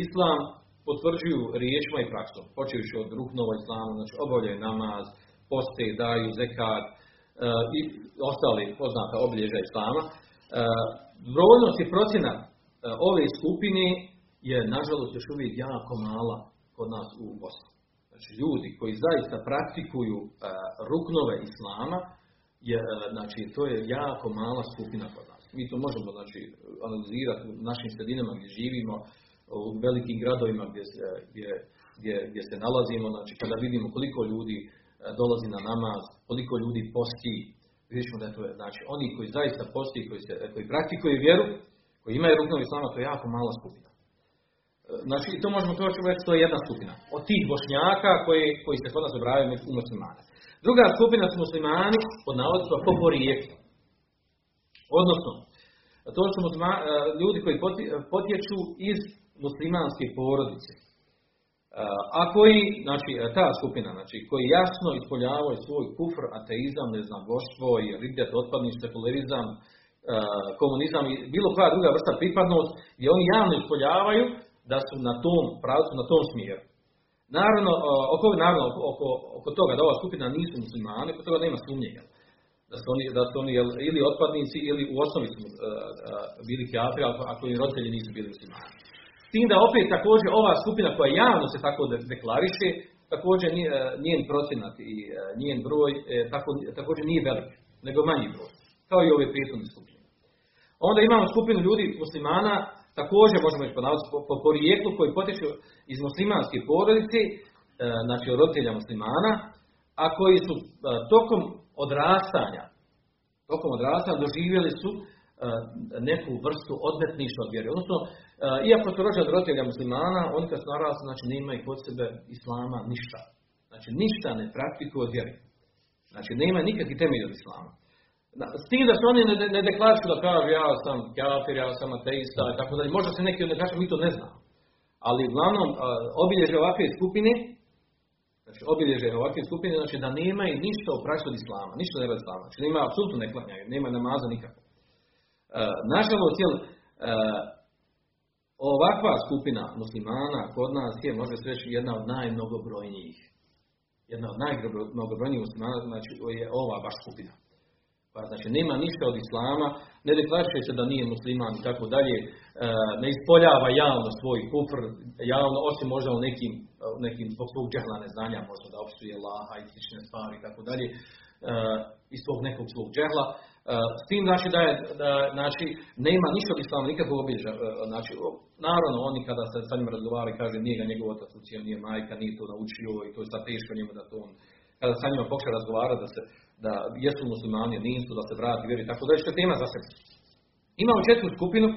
islam potvrđuju riječima i praksom, počejući od ruknova islama, znači obavljaju namaz, poste, daju zekat e, i ostali poznata obilježja islama. E, brojnost i procjena e, ove skupine je, nažalost, još uvijek jako mala kod nas u Bosni. Znači, ljudi koji zaista praktikuju uh, ruknove islama, je, uh, znači, to je jako mala skupina kod nas. Mi to možemo znači, analizirati u našim sredinama gdje živimo, u velikim gradovima gdje, gdje, gdje, gdje se nalazimo, znači kada vidimo koliko ljudi uh, dolazi na namaz, koliko ljudi posti, vidimo da je to, znači, oni koji zaista posti, koji, se, koji praktikuju vjeru, koji imaju ruknove islama, to je jako mala skupina. Znači, to možemo to reći, to je jedna skupina. Od tih bošnjaka koji, koji se kod nas obravaju u muslimane. Druga skupina su muslimani, pod navodstva, po porijeklu. Odnosno, to su e, ljudi koji potječu iz muslimanske porodice. E, a koji, znači, e, ta skupina, znači, koji jasno ispoljavaju svoj kufr, ateizam, ne znam, boštvo i ridet, otpadni sekularizam, komunizam i bilo koja druga vrsta pripadnost, gdje oni javno ispoljavaju, da su na tom pravcu, na tom smjeru. Naravno, oko, naravno, oko, oko toga da ova skupina nisu muslimani, oko toga nema sumnje. Da su oni, da su oni ili otpadnici ili u osnovi su uh, bili kjafri, ako, im roditelji nisu bili muslimani. S tim da opet također ova skupina koja javno se tako deklariše, također njen procenat i njen broj tako, također nije velik, nego manji broj, kao i ove prijetne skupine. Onda imamo skupinu ljudi muslimana također možemo ponavljati po, po porijeklu koji potječu iz muslimanske porodice, e, znači od roditelja muslimana, a koji su e, tokom odrastanja, tokom odrastanja doživjeli su e, neku vrstu odmetništva od vjere. Odnosno, iako su rođeni od roditelja muslimana, oni kad su narasli, znači nemaju kod sebe islama ništa. Znači ništa ne praktikuju od vjere. Znači nema nikakvi temelj od islama. S tim da se oni ne, ne deklaršu da kažu ja sam kafir, ja sam ateista i tako dalje. Možda se neki ne kažu, mi to ne znamo. Ali uglavnom obilježe ovakve skupine, znači obilježe ovakve skupine, znači da nemaju ništa u praksi od islama, ništa ne od islama. Znači nema apsolutno ne klanjaju, nema namaza nikako. E, nažalost, jel, e, ovakva skupina muslimana kod nas je, može se reći, jedna od najmnogobrojnijih. Jedna od najmnogobrojnijih muslimana, znači je ova baš skupina. Pa znači nema ništa od islama, ne deklariše se da nije musliman i tako dalje, e, ne ispoljava javno svoj kufr, javno, osim možda u nekim, nekim zbog svog džehla neznanja, možda da opsuje Laha i slične stvari i tako dalje, e, iz svog nekog svog džehla. E, s tim znači da je, da, znači, nema ništa od islama, nikakvog obilježa. Znači, naravno, oni kada se sa njima razgovaraju, kaže nije ga njegov otac učio, nije majka, nije to naučio i to je sad teško njemu da to on, kada sa njima pokuša razgovarati da se da jesu muslimani, nisu, da se vrati vjeri, tako da je što tema za sebe. Imamo četvrtu skupinu,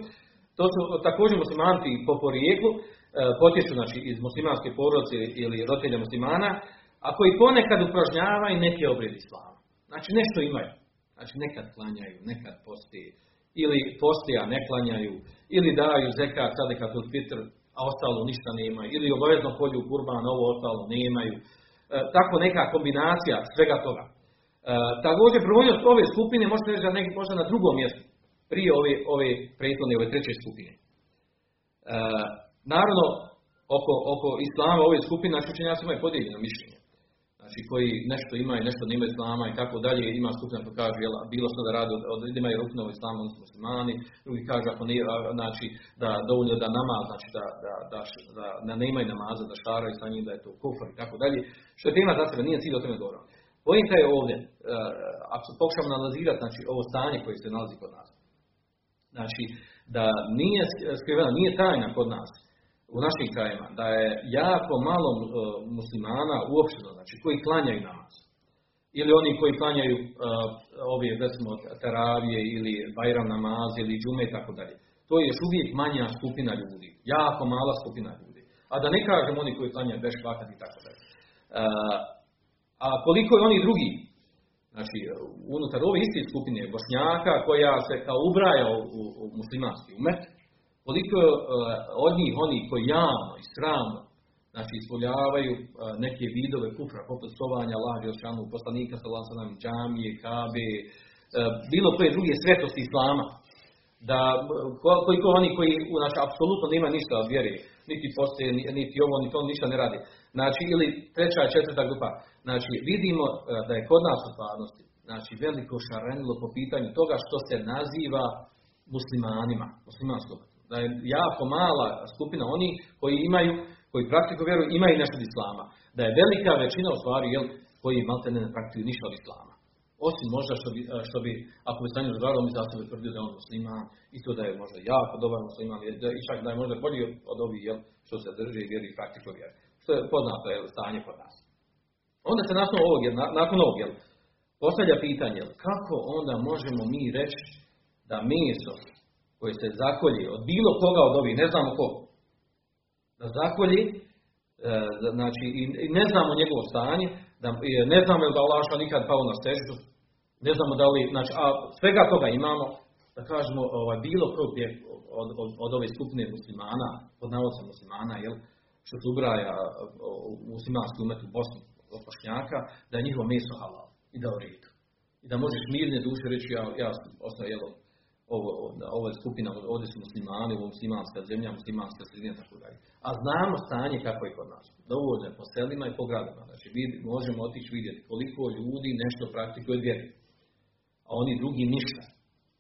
to su također muslimanti po porijeklu, e, potječu znači, iz muslimanske porodice ili roditelja muslimana, a koji ponekad upražnjavaju neke obrijedi islama. Znači nešto imaju. Znači nekad klanjaju, nekad posti, ili posti, a ne klanjaju, ili daju zekat, sadekatul fitr, a ostalo ništa nemaju, ili obavezno polju kurban, ovo ostalo nemaju. E, tako neka kombinacija svega toga. E, također, brojnost ove skupine možete reći da neki možda na drugom mjestu, prije ove, ove prethodne, ove treće skupine. E, naravno, oko, oko islama ove skupine, naši učenjaci imaju podijeljeno mišljenje. Znači koji nešto imaju, nešto nema islama i tako dalje, ima skupina koji kaže, jel, bilo što da radi od, imaju ruknova islama, su muslimani, drugi kaže ako nije, znači da dovoljno da namaz, znači da, da, da, da, da ne imaju namaza, da šaraju sa njim, da je to kufr i tako dalje, što je tema za sebe, nije cilj o tome govoriti. Pojenta je ovdje, uh, ako pokušamo analizirati, znači ovo stanje koje se nalazi kod nas. Znači, da nije skriveno, nije tajna kod nas, u našim krajima, da je jako malo uh, muslimana uopšteno, znači koji klanjaju namaz. Ili oni koji klanjaju uh, recimo, teravije ili bajram namaz ili džume i tako dalje. To je još uvijek manja skupina ljudi. Jako mala skupina ljudi. A da ne kažem oni koji klanjaju beš vakat i tako dalje. A koliko je oni drugi, znači unutar ove iste skupine bošnjaka koja se kao ubraja u, u, muslimanski umet, koliko je uh, od njih oni koji javno i sramno znači ispoljavaju uh, neke vidove kufra, poput sovanja Allah Jelšanu, poslanika sa nam džamije, kabe, uh, bilo koje druge svetosti Islama, da koliko oni koji znači, apsolutno nema ništa od vjere, niti postoje, niti ovo, niti on ništa ne radi. Znači, ili treća, četvrta grupa. Znači, vidimo da je kod nas u stvarnosti, znači, veliko šarenilo po pitanju toga što se naziva muslimanima, muslimanskog da je jako mala skupina oni koji imaju, koji praktiko vjeruju, imaju nešto od islama. Da je velika većina u stvari, jel, koji malte ne praktikuju ništa od islama. Osim možda što bi, što bi ako bi stanje razgovarao, mi za sebe tvrdio da je on musliman i to da je možda jako dobar musliman i čak da je možda bolji od ovih jel, što se drži i vjeri i vjeri. Što je poznato je stanje kod nas. Onda se nakon ovog, jel, nakon ovog jel, postavlja pitanje, jel, kako onda možemo mi reći da meso koje se zakolje od bilo koga od ovih, ne znamo ko, da zakolje, e, znači i ne znamo njegovo stanje, da, ne znamo da Allah nikad pao na seždu, ne znamo da li, znači, a svega toga imamo, da kažemo, ovaj, bilo je od, od, od ove skupine muslimana, pod navodcem muslimana, jel, što se ubraja u muslimanski umet u Bosni, od Bošnjaka, da je njihovo meso halal i da u redu. I da možeš mirne duše reći, ja, ja ostao jelo ovo, ovo je skupina, ovdje su muslimani, ovo muslimanska zemlja, muslimanska sredina, tako dalje. A znamo stanje kako je kod nas. Dovoljno je po selima i po gradima. Znači, vid, možemo otići vidjeti koliko ljudi nešto praktikuje vjeri. A oni drugi ništa.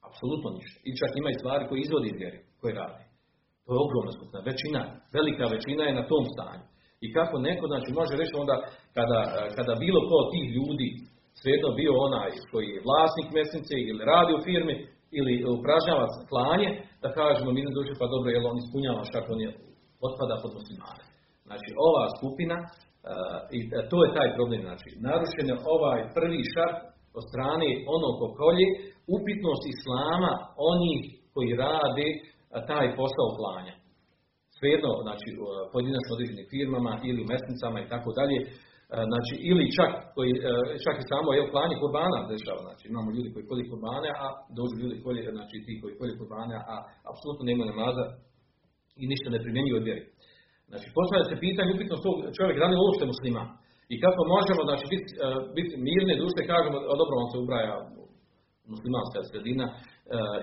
Apsolutno ništa. I čak imaju stvari koje izvodi iz vjeri, koje radi. To je ogromna skupina. Većina, velika većina je na tom stanju. I kako neko, znači, može reći onda, kada, kada bilo ko od tih ljudi, svejedno bio onaj koji je vlasnik mesnice ili radi u firmi, ili upražnjava klanje, da kažemo mi ne dođe pa dobro, jel on ispunjava šta on je otpada pod muslimane. Znači, ova skupina, uh, i to je taj problem, znači, narušen je ovaj prvi šart od strane onog kolje, upitnost islama onih koji rade taj posao klanja. Svejedno, znači, pojedinačno određenim firmama ili mesnicama i tako dalje, znači, ili čak, koji, e, čak i samo je klanje kurbana dešava, znači imamo ljudi koji kolje kurbane, a dođu ljudi koji, znači ti koji kolje kurbane, a apsolutno nema namaza i ništa ne primjenjuju od vjeri. Znači, postavlja se pitanje upitno tog čovjek da li uopšte muslima. I kako možemo, znači, biti uh, bit mirne duše, kažemo, dobro on se ubraja muslimanska sredina uh,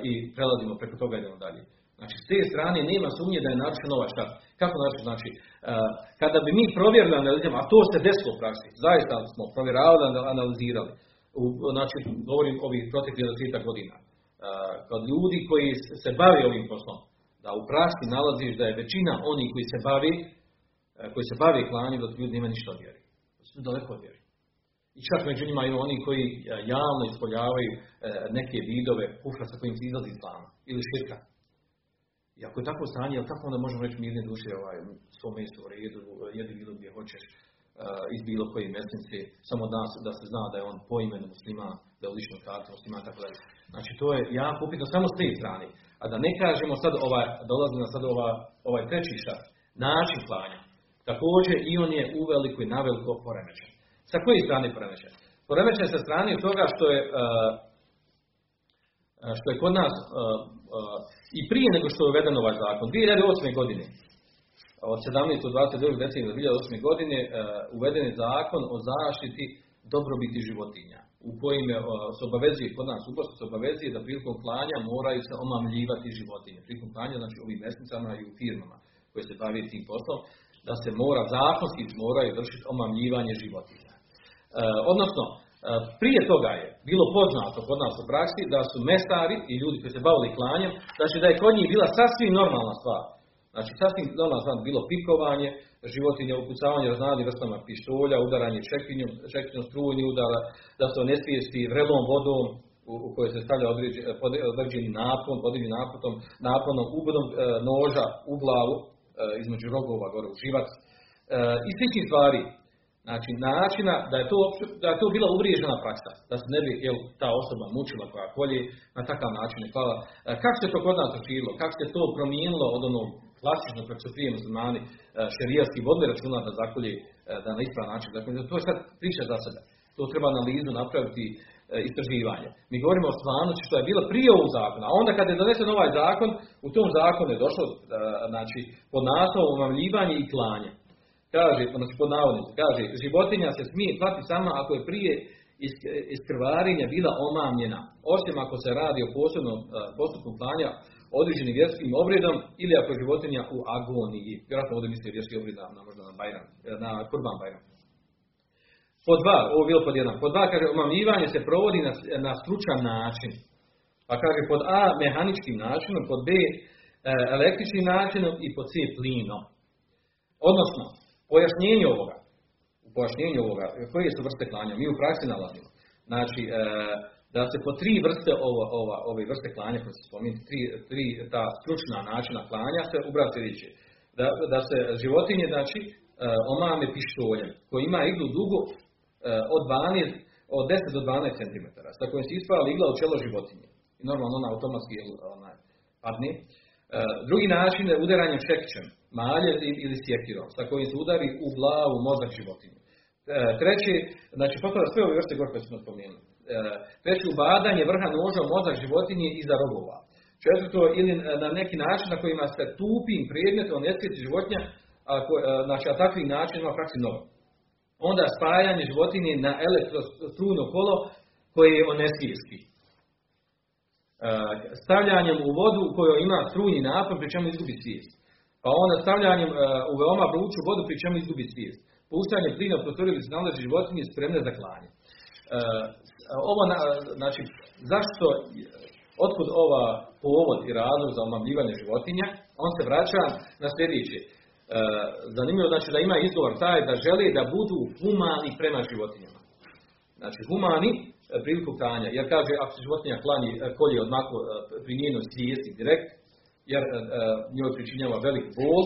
i prelazimo preko toga idemo dalje. Znači, s te strane nema sumnje da je narušen ovaj šart. Kako? Znači, uh, kada bi mi provjerili analizama, a to se desilo u praksi, zaista smo provjeravali, analizirali, u, znači, govorim ovih proteklih 30 godina, kod ljudi koji se bave ovim poslom, da u praksi nalaziš da je većina onih koji se bavi, koji se bavi klanjem, da ljudi nema ništa vjeri. Da su daleko vjeri. I čak među njima ima oni koji javno ispoljavaju neke vidove kufra sa kojim se izlazi islama ili širka. I ako je takvo stanje, jel kako onda možemo reći mirne duše ovaj, svom mjestu u redu, jedi bilo gdje hoćeš, uh, iz bilo koje mesnice, samo da, da se zna da je on po imenu muslima, da je u ličnom kartu muslima, tako dalje. Znači to je jako upitno samo s te strane. A da ne kažemo sad ovaj, dolazi na sad ova, ovaj treći šat, način klanja. Također i on je uveliko i naveliko poremećen. Sa koje strane poremećen? Poremećen sa strane toga što je uh, što je kod nas i prije nego što je uveden ovaj zakon, 2008. godine, od 17. do 22. decembra 2008. godine uveden je zakon o zaštiti dobrobiti životinja u kojim se obavezuje, kod nas uposto se obavezuje da prilikom klanja moraju se omamljivati životinje. Prilikom klanja, znači u ovim mesnicama i u firmama koje se bave tim poslom, da se mora, zakonski moraju vršiti omamljivanje životinja. E, odnosno, e, prije toga je bilo poznato kod nas u praksi da su mestari i ljudi koji se bavili klanjem, znači da je kod njih bila sasvim normalna stvar. Znači, sasvim normalna stvar bilo pikovanje, životinje, upucavanje raznadnim vrstama pištolja, udaranje čekinjom, čekinjom strujni udara, da se onesvijesti vrelom vodom u, kojoj se stavlja određeni napon, određeni naponom, naponom, ubodom e, noža u glavu, između rogova, gore u živac, e, i sličnih stvari. Znači, načina da je to, da je to bila uvriježena praksa, da se ne bi jel, ta osoba mučila koja kolje na takav način. Hvala. Kako se to kod nas učilo? Kako se to promijenilo od onog klasično kako su prije muslimani šerijski vodili računa da zakolje da na ispravan način. Dakle, to je sad priča za sebe. To treba analizu napraviti istraživanje. Mi govorimo o stvarnosti što je bilo prije ovog zakona, a onda kad je donesen ovaj zakon, u tom zakonu je došlo znači, pod naslovom omamljivanje i klanje. Kaže, znači pod navodnicu, kaže, životinja se smije klati samo ako je prije iskrvarenja bila omamljena, osim ako se radi o posebnom postupku klanja određenim vjerskim obredom ili ako je životinja u agoniji. Vjerojatno ovdje misli vjerski obred na, možda na Bajram, na Kurban Bajram. Po dva, ovo je bilo pod jedan. Po dva kaže, omamljivanje se provodi na, na stručan način. Pa kaže pod A mehaničkim načinom, pod B e, električnim načinom i pod C plinom. Odnosno, pojašnjenje ovoga, u pojašnjenju ovoga, koje su vrste klanja, mi u praksi nalazimo. Znači, e, da se po tri vrste ova, ova, ove vrste klanja koje se spominje, tri, tri ta stručna načina klanja se ubrati sljedeće. Da, da se životinje, znači, e, omame pištoljem, koji ima iglu dugo od 12, od 10 do 12 cm, sa kojim se ispala igla u čelo životinje. I normalno ona automatski ona, padne. Drugi način je udaranje čekićem, malje ili sjekirom, sa kojim se udari u glavu mozak životinje. Treći, znači potom sve ove vrste gore koje smo spomenuli. Treći, ubadanje vrha noža u mozak životinje iza rogova. Četvrto, ili na neki način na kojima se tupim predmetom ne životinja, a, znači, a takvih načinima praksi mnogo. Onda spajanje životinje na elektrostruno kolo koje je oneskijski. E, stavljanjem u vodu u kojoj ima strujni napon pri čemu izgubi svijest. Pa onda stavljanjem e, u veoma vruću vodu pri čemu izgubi svijest. Puštanje plina u prostoru gdje se nalazi životinje spremne za klanje. E, ovo, znači, zašto, otkud ova povod i razlog za omamljivanje životinja, on se vraća na sljedeće. E, zanimljivo znači da ima izgovor taj da želi da budu humani prema životinjama. Znači humani e, priliku klanja, jer kaže ako se životinja klani, e, kolje odmako pri njenoj svijesti direkt, jer njoj pričinjava velik bol,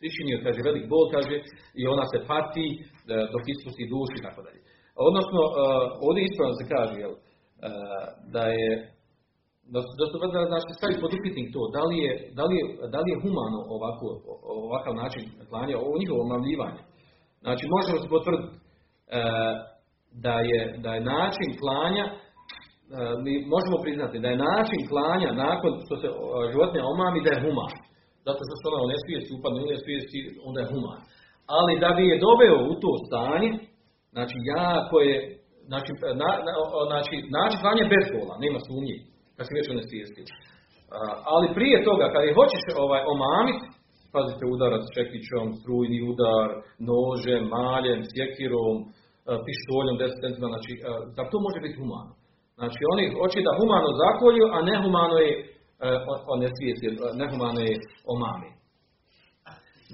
pričinio kaže velik bol, kaže, i ona se pati dok ispusti duši i tako dalje. Odnosno, ovdje ispravno se kaže, jel, da je da, su da znači, staviti pod upitnik to, da li je, da li je, da li je humano ovako, ovakav način klanja, ovo njihovo omamljivanje. Znači, možemo se potvrditi e, da, je, da je način klanja, e, mi možemo priznati da je način klanja nakon što se životinja omami da je human. Zato što se ona u nesvijesti upadne u nesvijesti, onda je human. Ali da bi je doveo u to stanje, znači jako je, znači, na, na, znači način klanja bez bola, nema sumnje kad si već u nesvijesti. Ali prije toga, kad je hoćeš ovaj, omamit, pazite udarac čekićom, strujni udar, nožem, maljem, sjekirom, pištoljem, 10 cm, znači, da to može biti humano. Znači, oni hoće da humano zakolju, a nehumano je o nesvijesti, nehumano je omami.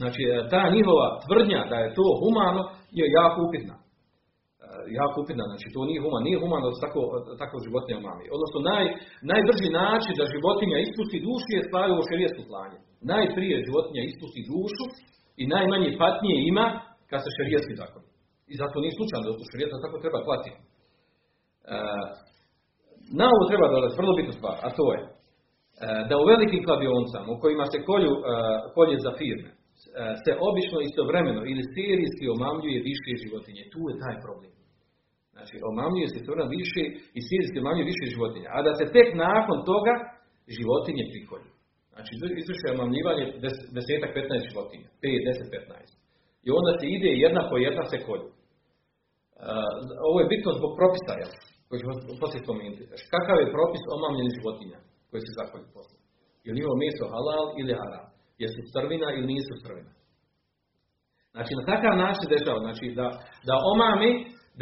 Znači, ta njihova tvrdnja da je to humano je jako upitna jako upitna, znači to nije humano, nije humano da se tako, tako životinja mami. Odnosno naj, najbrži način da životinja ispusti dušu je stvari u šerijesku klanje. Najprije životinja ispusti dušu i najmanje patnije ima kad se šerijetski zakon. I zato nije slučajno da u šerijetu tako treba klati. E, na ovo treba dodati vrlo bitnu stvar, a to je e, da u velikim kladioncama u kojima se kolju, e, kolje za firme, se obično istovremeno ili serijski omamljuje više životinje. Tu je taj problem. Znači, omamljuje se crvena više i sirijski omamljuje više životinja. A da se tek nakon toga životinje prikolju. Znači, izvrše omamljivanje desetak, 15 životinja. 5, 10, 15. I onda se ide jedna po jedna se kolju. ovo je bitno zbog propisa, jel? koji ćemo poslije spomenuti. Znači, kakav je propis omamljenih životinja koji se zakolju posle? Je li njihovo meso halal ili haram? Jesu crvina ili nisu crvina? Znači, na takav način dešava. Znači, da, da omami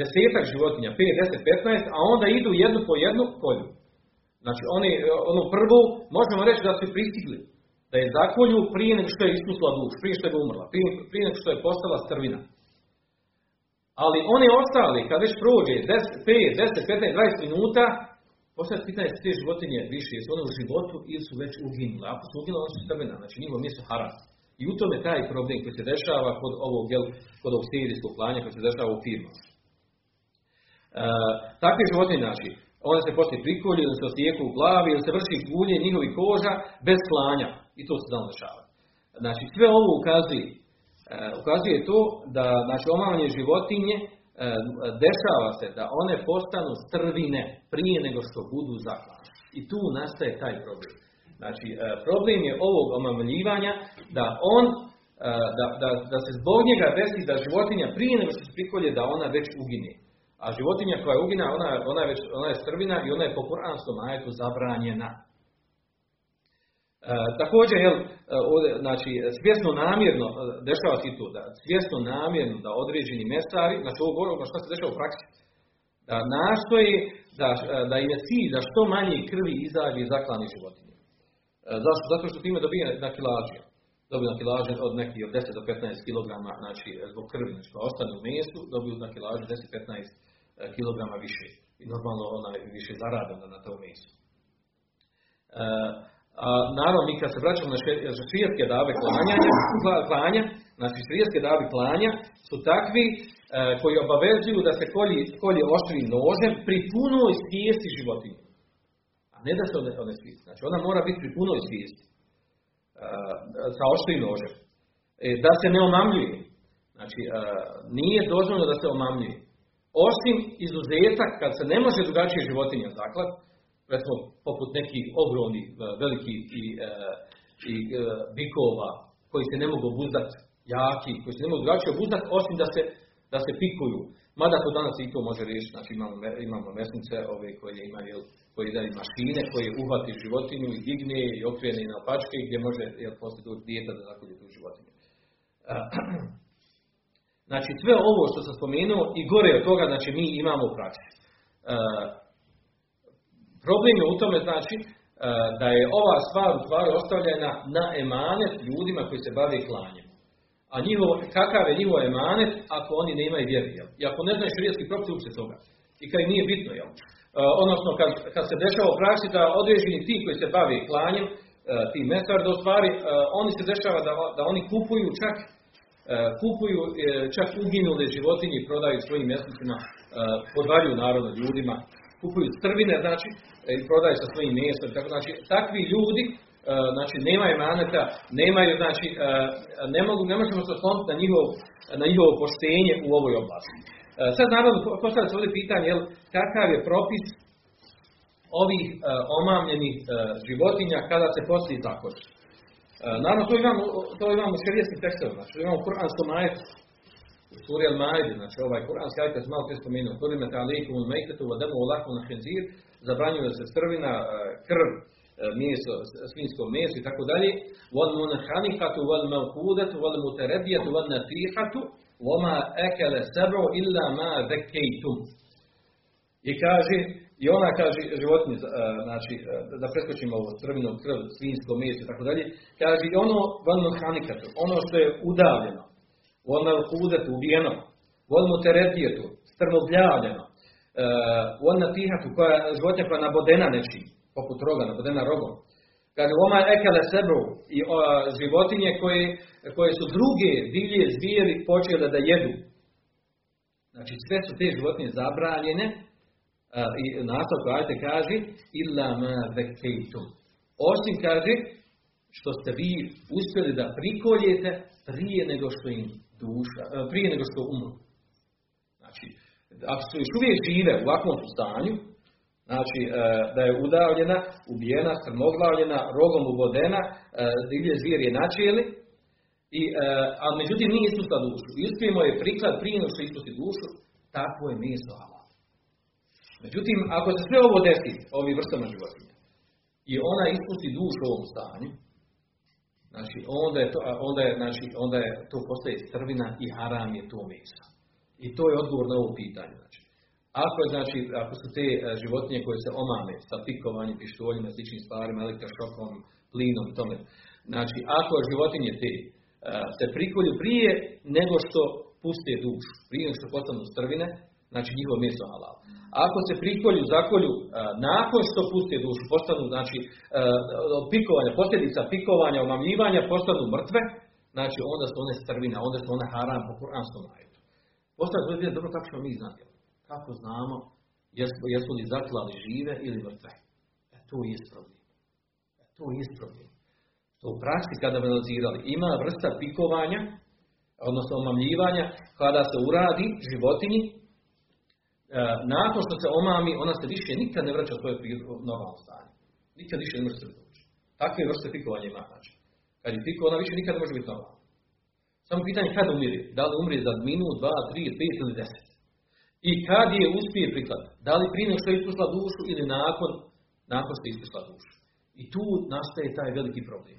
desetak životinja, 5, 10, 15, a onda idu jednu po jednu kolju. Znači, oni, onu prvu, možemo reći da su pristigli. Da je zakolju prije nego što je iskusila duš, prije što je umrla, prije, prije nego što je postala strvina. Ali oni ostali, kad već prođe 10, 5, 10, 15, 20 minuta, postavljaju pitanje su te životinje više, jesu one u životu ili su već uginule. Ako su uginule, one su strvina, znači njihovo mjesto haram. I u tome taj problem koji se dešava kod ovog, kod ovog sirijskog klanja koji se dešava u firmu. E, takve životinje, znači, one se poslije prikolje, ili se osijeku u glavi, ili se vrši gulje njihovi koža bez klanja. I to se znamo dešava. Znači, sve ovo ukazuje, e, ukazuje to da, znači, omavanje životinje e, dešava se da one postanu strvine prije nego što budu zaklane. I tu nastaje taj problem. Znači, problem je ovog omamljivanja da on, da, da, da se zbog njega desi da životinja prije nego što se prikolje da ona već ugine. A životinja koja je ugina, ona, ona, je već, ona je strvina i ona je po kuranskom ajetu zabranjena. E, također, jel, ovdje, znači, svjesno namjerno, dešava se to, da svjesno namjerno da određeni mesari, znači ovo govorimo što se dešava u praksi, da nastoji da, da im je cilj da što manje krvi izađe iz zaklani životinje. E, zašto? Zato što time dobije na kilaži. Dobiju na kilaži od nekih od 10 do 15 kg, znači zbog krvi, znači ostane u mesu, dobiju na kilaži 10-15 e, kg više. I normalno ona više zarada na tom mesu. E, a naravno, mi kad se vraćamo na šrijetske dave klanja, klanja, znači šrijetske dave klanja su takvi e, koji obavezuju da se kolji, kolje oštrim nožem pri punoj svijesti životinje. A ne da se one, one svijesti. Znači ona mora biti pri punoj svijesti. Uh, sa oštrim nožem. E, da se ne omamljuje. Znači, uh, nije dozvoljeno da se omamljuje. Osim izuzetak kad se ne može drugačije životinja zaklad, recimo poput nekih ogromnih, uh, velikih i, i bikova koji se ne mogu obuzdati, jaki, koji se ne mogu drugačije obuzdati, osim da se, da se pikuju. Mada to danas i to može riješiti, znači imamo, imamo mesnice ove koje imaju koji daju mašine, koje uhvati životinju i digne i okrene na pačke gdje može jel, poslije dijeta da zakolje tu životinju. (clears throat) Znači sve ovo što sam spomenuo i gore od toga, znači mi imamo u praksi. Problem je u tome znači da je ova stvar u stvari ostavljena na emanet ljudima koji se bave klanjem. A njihov, kakav je njihov emanet ako oni ne imaju vjeri, jel? I ako ne znaju širijetski propis uopće toga. I kad nije bitno, jel? E, odnosno kad, kad se dešava u praksi da određeni ti koji se bavi klanjem, e, ti mesar, da u stvari e, oni se dešava da, da oni kupuju čak kupuju čak uginule životinje i prodaju svojim mjesnicima, podvaljuju narodno ljudima, kupuju strvine, znači, i prodaju sa svojim mjestom. Tako, znači, takvi ljudi, znači, nemaju maneta, nemaju, znači, ne, mogu, ne možemo se osloniti na njihovo, na njihovo poštenje u ovoj oblasti. E, sad naravno postavlja se ovdje pitanje jel, kakav je propis ovih omamljenih životinja kada se poslije zakoči. E, naravno, to imamo, to imamo šarijetski tekstova, znači, imamo kuransko majetu, suri Al-Ma'id, znači ovaj kuranski ajet smo malo prije spomenuo, kuri metaliku un mejtetu wa demu ulaku na hendzir, zabranjuje se strvina, e, krv, e, meso, svinsko meso i tako dalje, wal munhanifatu wal mevkudatu wal muterebijatu wal natihatu, wama ekele sebro illa ma zekejtum. I kaže, i ona kaže životinje, znači, da preskočimo ovo crvino, krv, svinsko meso i tako dalje, kaže ono vanno hanikatu, ono što je udavljeno, ono hudetu, ubijeno, ono teretijetu, strmobljavljeno, ono tihatu, koja, životinja koja je nabodena nečim, poput roga, nabodena rogom, Kaže, oma ekele sebru i životinje koje, koje su druge divlje zvijeri počele da jedu. Znači, sve su te životinje zabranjene i nastavku ajte kaže illa ma vekejtum. Osim kaže, što ste vi uspjeli da prikoljete prije nego što im duša, prije nego što umru. Znači, ako su još uvijek žive u ovakvom stanju, znači e, da je udavljena, ubijena, strmoglavljena, rogom ubodena, e, divlje zvijer je načeli, i, e, a međutim nije ispusta dušu. Ispijemo je priklad prije nego što ispusti dušu, takvo je meso halal. Međutim, ako se sve ovo desi, ovi vrstama životinja, i ona ispusti dušu u ovom stanju, znači onda je to, onda je, znači, onda je to postaje strvina i haram je to meso. I to je odgovor na ovo pitanje. Znači. Ako, je, znači, ako su te e, životinje koje se omame sa pikovanjem, pištoljima, sličnim stvarima, elektrošokom, plinom i tome, znači ako životinje te e, se prikolju prije nego što puste dušu, prije nego što postanu strvine, znači njihovo meso halal. Ako se prikolju, zakolju e, nakon što puste dušu, postanu znači pikovanja, posljedica pikovanja, omamljivanja, postanu mrtve, znači onda su one strvine, onda su one haram po kuranskom ajetu. Postavljamo se dobro kako ćemo mi znati. Kako znamo jesu, jesu li zaklali žive ili mrtve. E, to je problem. E, to je problem. To u praksi kada bi analizirali, ima vrsta pikovanja, odnosno omamljivanja, kada se uradi životinji, e, nakon što se omami, ona se više nikad ne vraća u svoje normalno stanje. Nikad više ne može se. Takve vrste pikovanja ima znači. Kad je piko, ona više nikad ne može biti normalna. Samo pitanje kada umiri. Da li umri za minut, dva, tri, pet ili deset. I kad je uspije priklad. Da li prije što je ispustila dušu ili nakon, nakon što je ispustila dušu. I tu nastaje taj veliki problem.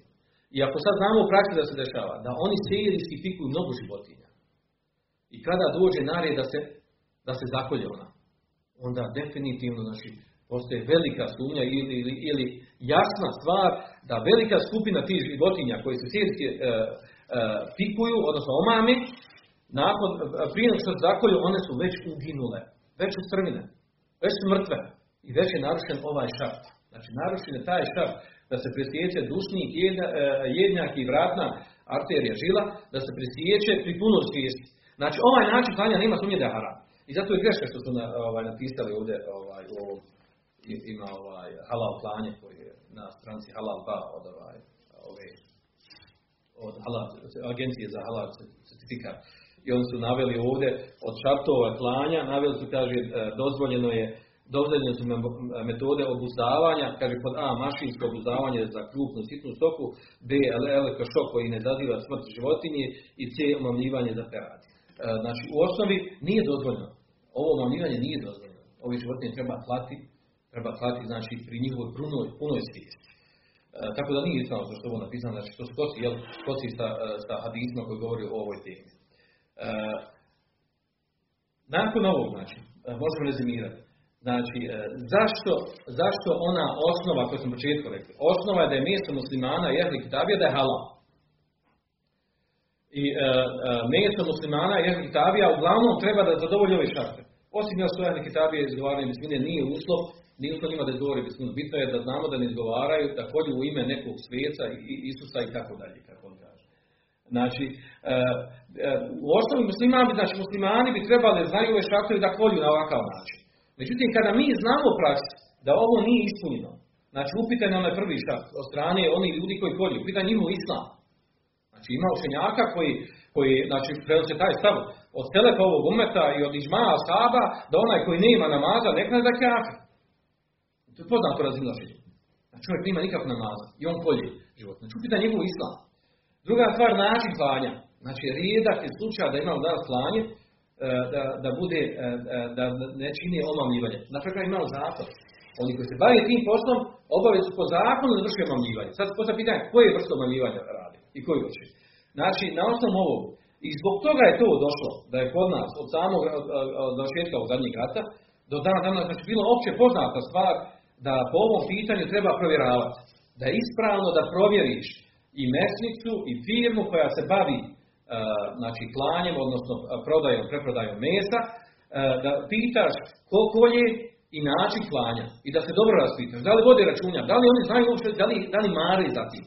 I ako sad znamo u praksi da se dešava, da oni serijski pikuju mnogo životinja. I kada dođe nared da se, da se zakolje ona, onda definitivno znači, postoje velika sumnja ili, ili, ili jasna stvar da velika skupina tih životinja koji se serijski e, e, pikuju, odnosno omami, nakon, prije što se zakolju, one su već uginule, već su strvine, već su mrtve i već je narušen ovaj šaft. Znači, narušen je taj šaft da se presjeće dušnik, e, jednjak i vratna arterija žila, da se presjeće pri svijesti. Znači, ovaj način klanja nema sumnje da je haram. I zato je greška što su na, ovaj, napisali ovdje ovaj, o, ima ovaj halal klanje koji je na stranci halal ba od ovaj, ove, od halal, agencije za halal certifikat i oni su naveli ovdje od šartova klanja, naveli su, kaže, e, dozvoljeno je dozvoljene su metode obuzdavanja, kaže pod A, mašinsko obuzdavanje za krupnu sitnu stoku, B, elektrošok koji ne zaziva smrt životinje i C, omamljivanje za perad. E, znači, u osnovi nije dozvoljeno. Ovo omamljivanje nije dozvoljeno. Ovi životinje treba klati, treba klati, znači, pri njihovoj punoj, punoj svijesti. E, tako da nije ispravno što ovo napisano, znači, to skoci, jel, skoci sa, sa hadisma koji govori o ovoj temi. E, nakon ovog, znači, e, možemo rezimirati. Znači, e, zašto, zašto ona osnova, koju sam početku rekli, osnova je da je mjesto muslimana i ehli kitabija da je halal. I e, mjesto muslimana i ehli kitabija uglavnom treba da zadovolji ove šarte. Osim ja su kitabije izgovaraju bismine nije uslov, nije uslov njima da izgovori bisminu. Bitno je da znamo da ne izgovaraju, da u ime nekog sveca, Isusa i tako dalje, kako on kaže. Znači, e, e, u osnovi muslimani, znači muslimani bi trebali znaju ove šartove da kolju na ovakav način. Međutim, kada mi znamo praksi da ovo nije ispunjeno, znači upitaj nam je prvi šart od strane onih ljudi koji kolju, upitaj njihov islam. Znači ima učenjaka koji, koji znači, prenose taj stav od telepa ovog umeta i od ižma saba, da onaj koji nema namaza, nek ne da kjaka. To je poznato razilaženje. Znači čovjek nema nikakvog namaza i on kolje život. Znači upitaj njegov islam. Druga stvar, način klanja. Znači, rijedak je slučaj da imamo danas klanje, e, da, da bude, e, e, da ne čini omamljivanje. Na primjer, imamo zakon. Oni koji se bave tim poslom, obave su po zakonu da vrši omamljivanje. Sad se pitanje koje vrste omamljivanja radi i koji hoće. Znači, na osnovu ovog, i zbog toga je to došlo, da je kod nas, od samog završetka od zadnjeg rata, do dana dana, znači, bilo opće poznata stvar, da po ovom pitanju treba provjeravati. Da je ispravno da provjeriš i mesnicu i firmu koja se bavi uh, znači klanjem, odnosno prodajom, preprodajom mesa, uh, da pitaš koliko je i način klanja i da se dobro raspitaš, da li vode računja, da li oni znaju uopšte, da li, da li mare za tim.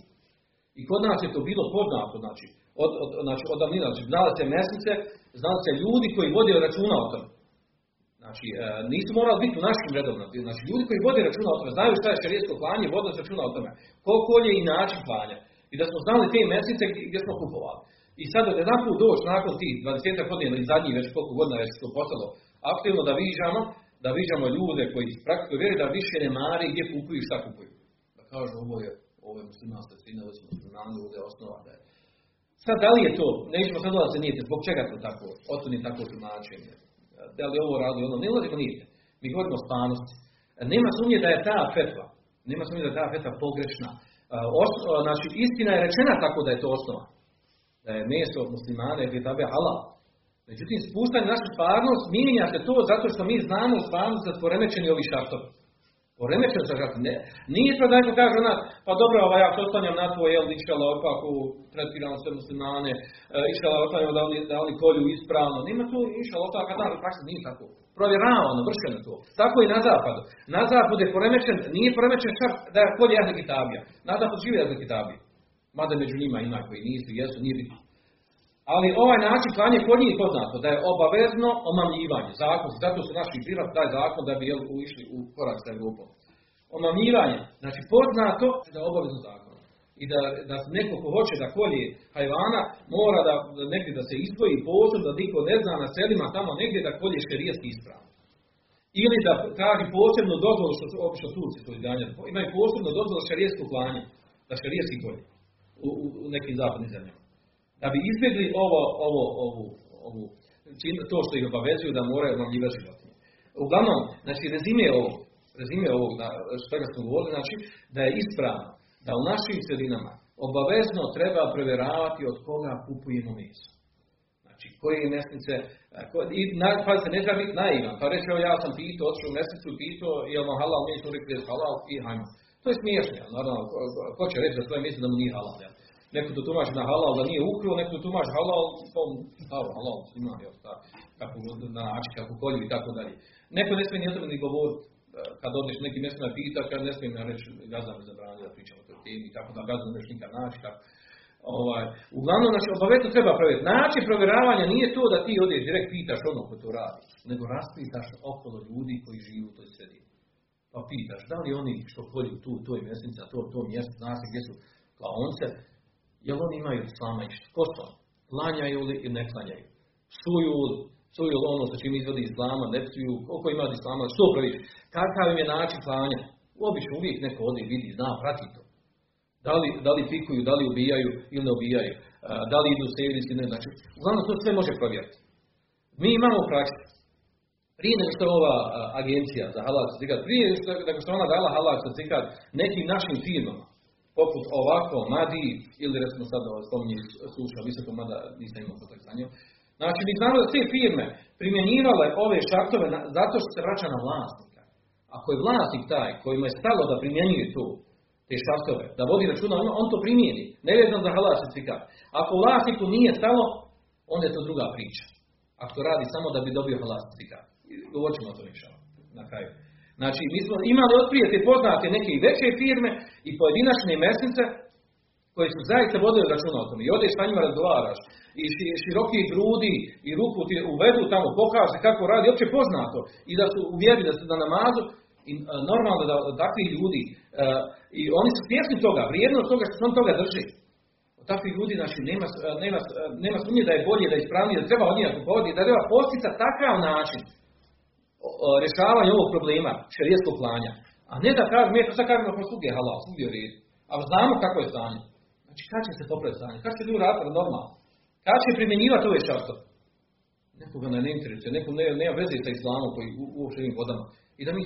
I kod nas je to bilo poznato, znači, od, od, znači, od davnina, znači, znali se mesnice, znali se ljudi koji vode računa o tome. Znači, uh, nisu morali biti u našim redovima. Znači, ljudi koji vode računa o tome, znaju šta je šarijesko klanje, vode računa o tome. Koliko je i način klanja. I da smo znali te mesnice gdje smo kupovali. I sad da jedan put doći nakon tih 20 godina ili zadnjih već koliko godina već to postalo aktivno da viđamo, da viđamo ljude koji praktiko vjeruju da više ne mari gdje kupuju i šta kupuju. Da kažu ovo je, ovo je muslimanska svina, ovo je osnova da je. Sad, da li je to, nećemo sad da se nijete, zbog čega to tako, otvorni tako tumačenje. Da li ovo radi ono, ne ulazimo nijete. Mi govorimo o stvarnosti. Nema sumnje da je ta fetva, nema sumnje da je ta fetva pogrešna. Os, znači, istina je rečena tako da je to osnova. Da je meso od muslimana i tabe halal. Međutim, spuštanje našu stvarnost mijenja se to zato što mi znamo da su poremećeni ovi šartovi. Poremećen sa žrtvom. Ne, nije to da neko kaže ona, pa dobro, ovaj, ja se ostanjam na tvoj, jel, išala opaku, tretiramo sve muslimane, e, išala da oni, da oni kolju ispravno. Nema tu išala opaka, da, praksa nije tako. Provjeravano, vršeno to. Tako i na zapadu. Na zapadu je poremećen, nije poremećen čak da je kolje jahne kitabija. Na zapadu živi jahne kitabija. Mada među njima ima koji nisu, jesu, nije bitno. Ali ovaj način klanje kod njih je poznato, da je obavezno omamljivanje, zakon, zato su naši privat taj zakon da bi jel, išli u korak sa Europom. Omamljivanje, znači poznato da je obavezno zakon. I da, da neko ko hoće da kolje hajvana, mora da, negdje da se izdvoji posud, da niko ne zna na selima tamo negdje da kolje šerijetski ispravno. Ili da traži posebnu dozvolu, što su obično Turci to izganjaju, imaju posebnu dozvolu šerijetsko klanje, da šerijetski kolje u, u, u nekim zapadnim zemljama da bi izbjegli ovo, ovo, ovu, ovu, to što ih obavezuju da moraju omamljivati životinje. Uglavnom, znači rezime ovo, rezime ovog, što ga smo govorili, znači da je ispravno da u našim sredinama obavezno treba provjeravati od koga kupujemo meso. Znači, koje mesnice, i na, pa se ne treba biti naivan, pa reći, ja sam pitao, otišao u mesnicu, pitao, je ono halal meso, rekli halal i hajmo. To je smiješno, naravno, ko će reći da to je da mu nije halal, ja. Neko to tumači na halal da nije ukrio, neko to tumači halal, pa halal, halal, ima, jel, ta, kako, na način, kako kolju i tako dalje. Neko ne smije ni ni govoriti, kad odeš neki mjesto na pita, kad ne smijem ja reći, gazda me zabranio da pričam o toj temi, tako da gazda ne nikad naći, tako. Ovaj, uglavnom, znači, obavezno treba provjeriti. Način provjeravanja nije to da ti odeš direkt pitaš ono ko to radi, nego raspitaš okolo ljudi koji žive u toj sredini. Pa pitaš, da li oni što kolju tu, to je mjesnica, to, to mjesto, znaš gdje su klaonce, Jel oni imaju? Ko su oni? Klanjaju li ili ne klanjaju? Suju li? Suju li ono sa čim izvodi islama, ne psuju? Koliko ima od islama? Što praviš? Kakav im je način klanja? Obično uvijek neko odi, vidi, zna, prati to. Da li, da li pikuju, da li ubijaju ili ne ubijaju? Da li idu serijski, ne znači. Uglavnom to sve može provjeriti. Mi imamo u praksi. Prije nego što ova agencija za halal certifikat, prije nego što ona dala halal certifikat nekim našim firmama, poput ovako, Madi, ili recimo sad spominje sluša visoko, mada nisam imao kontakt sa njom. Znači, mi znamo da te firme primjenjivale ove šartove zato što se vraća na vlasnika. Ako je vlasnik taj kojima je stalo da primjenjuje to, te šartove, da vodi računa, on, on to primijeni, nevezano za halal certifikat. Ako vlasniku nije stalo, onda je to druga priča. Ako to radi samo da bi dobio halal certifikat. Govorit ćemo o tome na kraju. Znači, mi smo imali otprije te poznate neke i veće firme i pojedinačne mesnice koje su zaista vodili računa o tome. I odeš sa njima razgovaraš. I široki grudi i ruku ti uvedu tamo, pokaže kako radi, opće poznato. I da su uvjerili da su na namazu. I normalno da takvi ljudi, i oni su svjesni toga, vrijedno toga što se on toga drži. Od takvih ljudi, znači, nema, nema, nema sumnje da je bolje, da je ispravnije, da treba od njega kupovati, da treba posticati takav način rješavanje ovog problema šerijetskog klanja. A ne da kažem, mi to sad kažemo po svugdje halal, svugdje u redu. Ali znamo kako je stanje. Znači, kada će se popraviti stanje? Kada će ljudi raditi normalno? Kada će primjenjivati ove šarto? Nekoga ne interesuje, nekom nema veze sa islamom koji u, u vodama. I da mi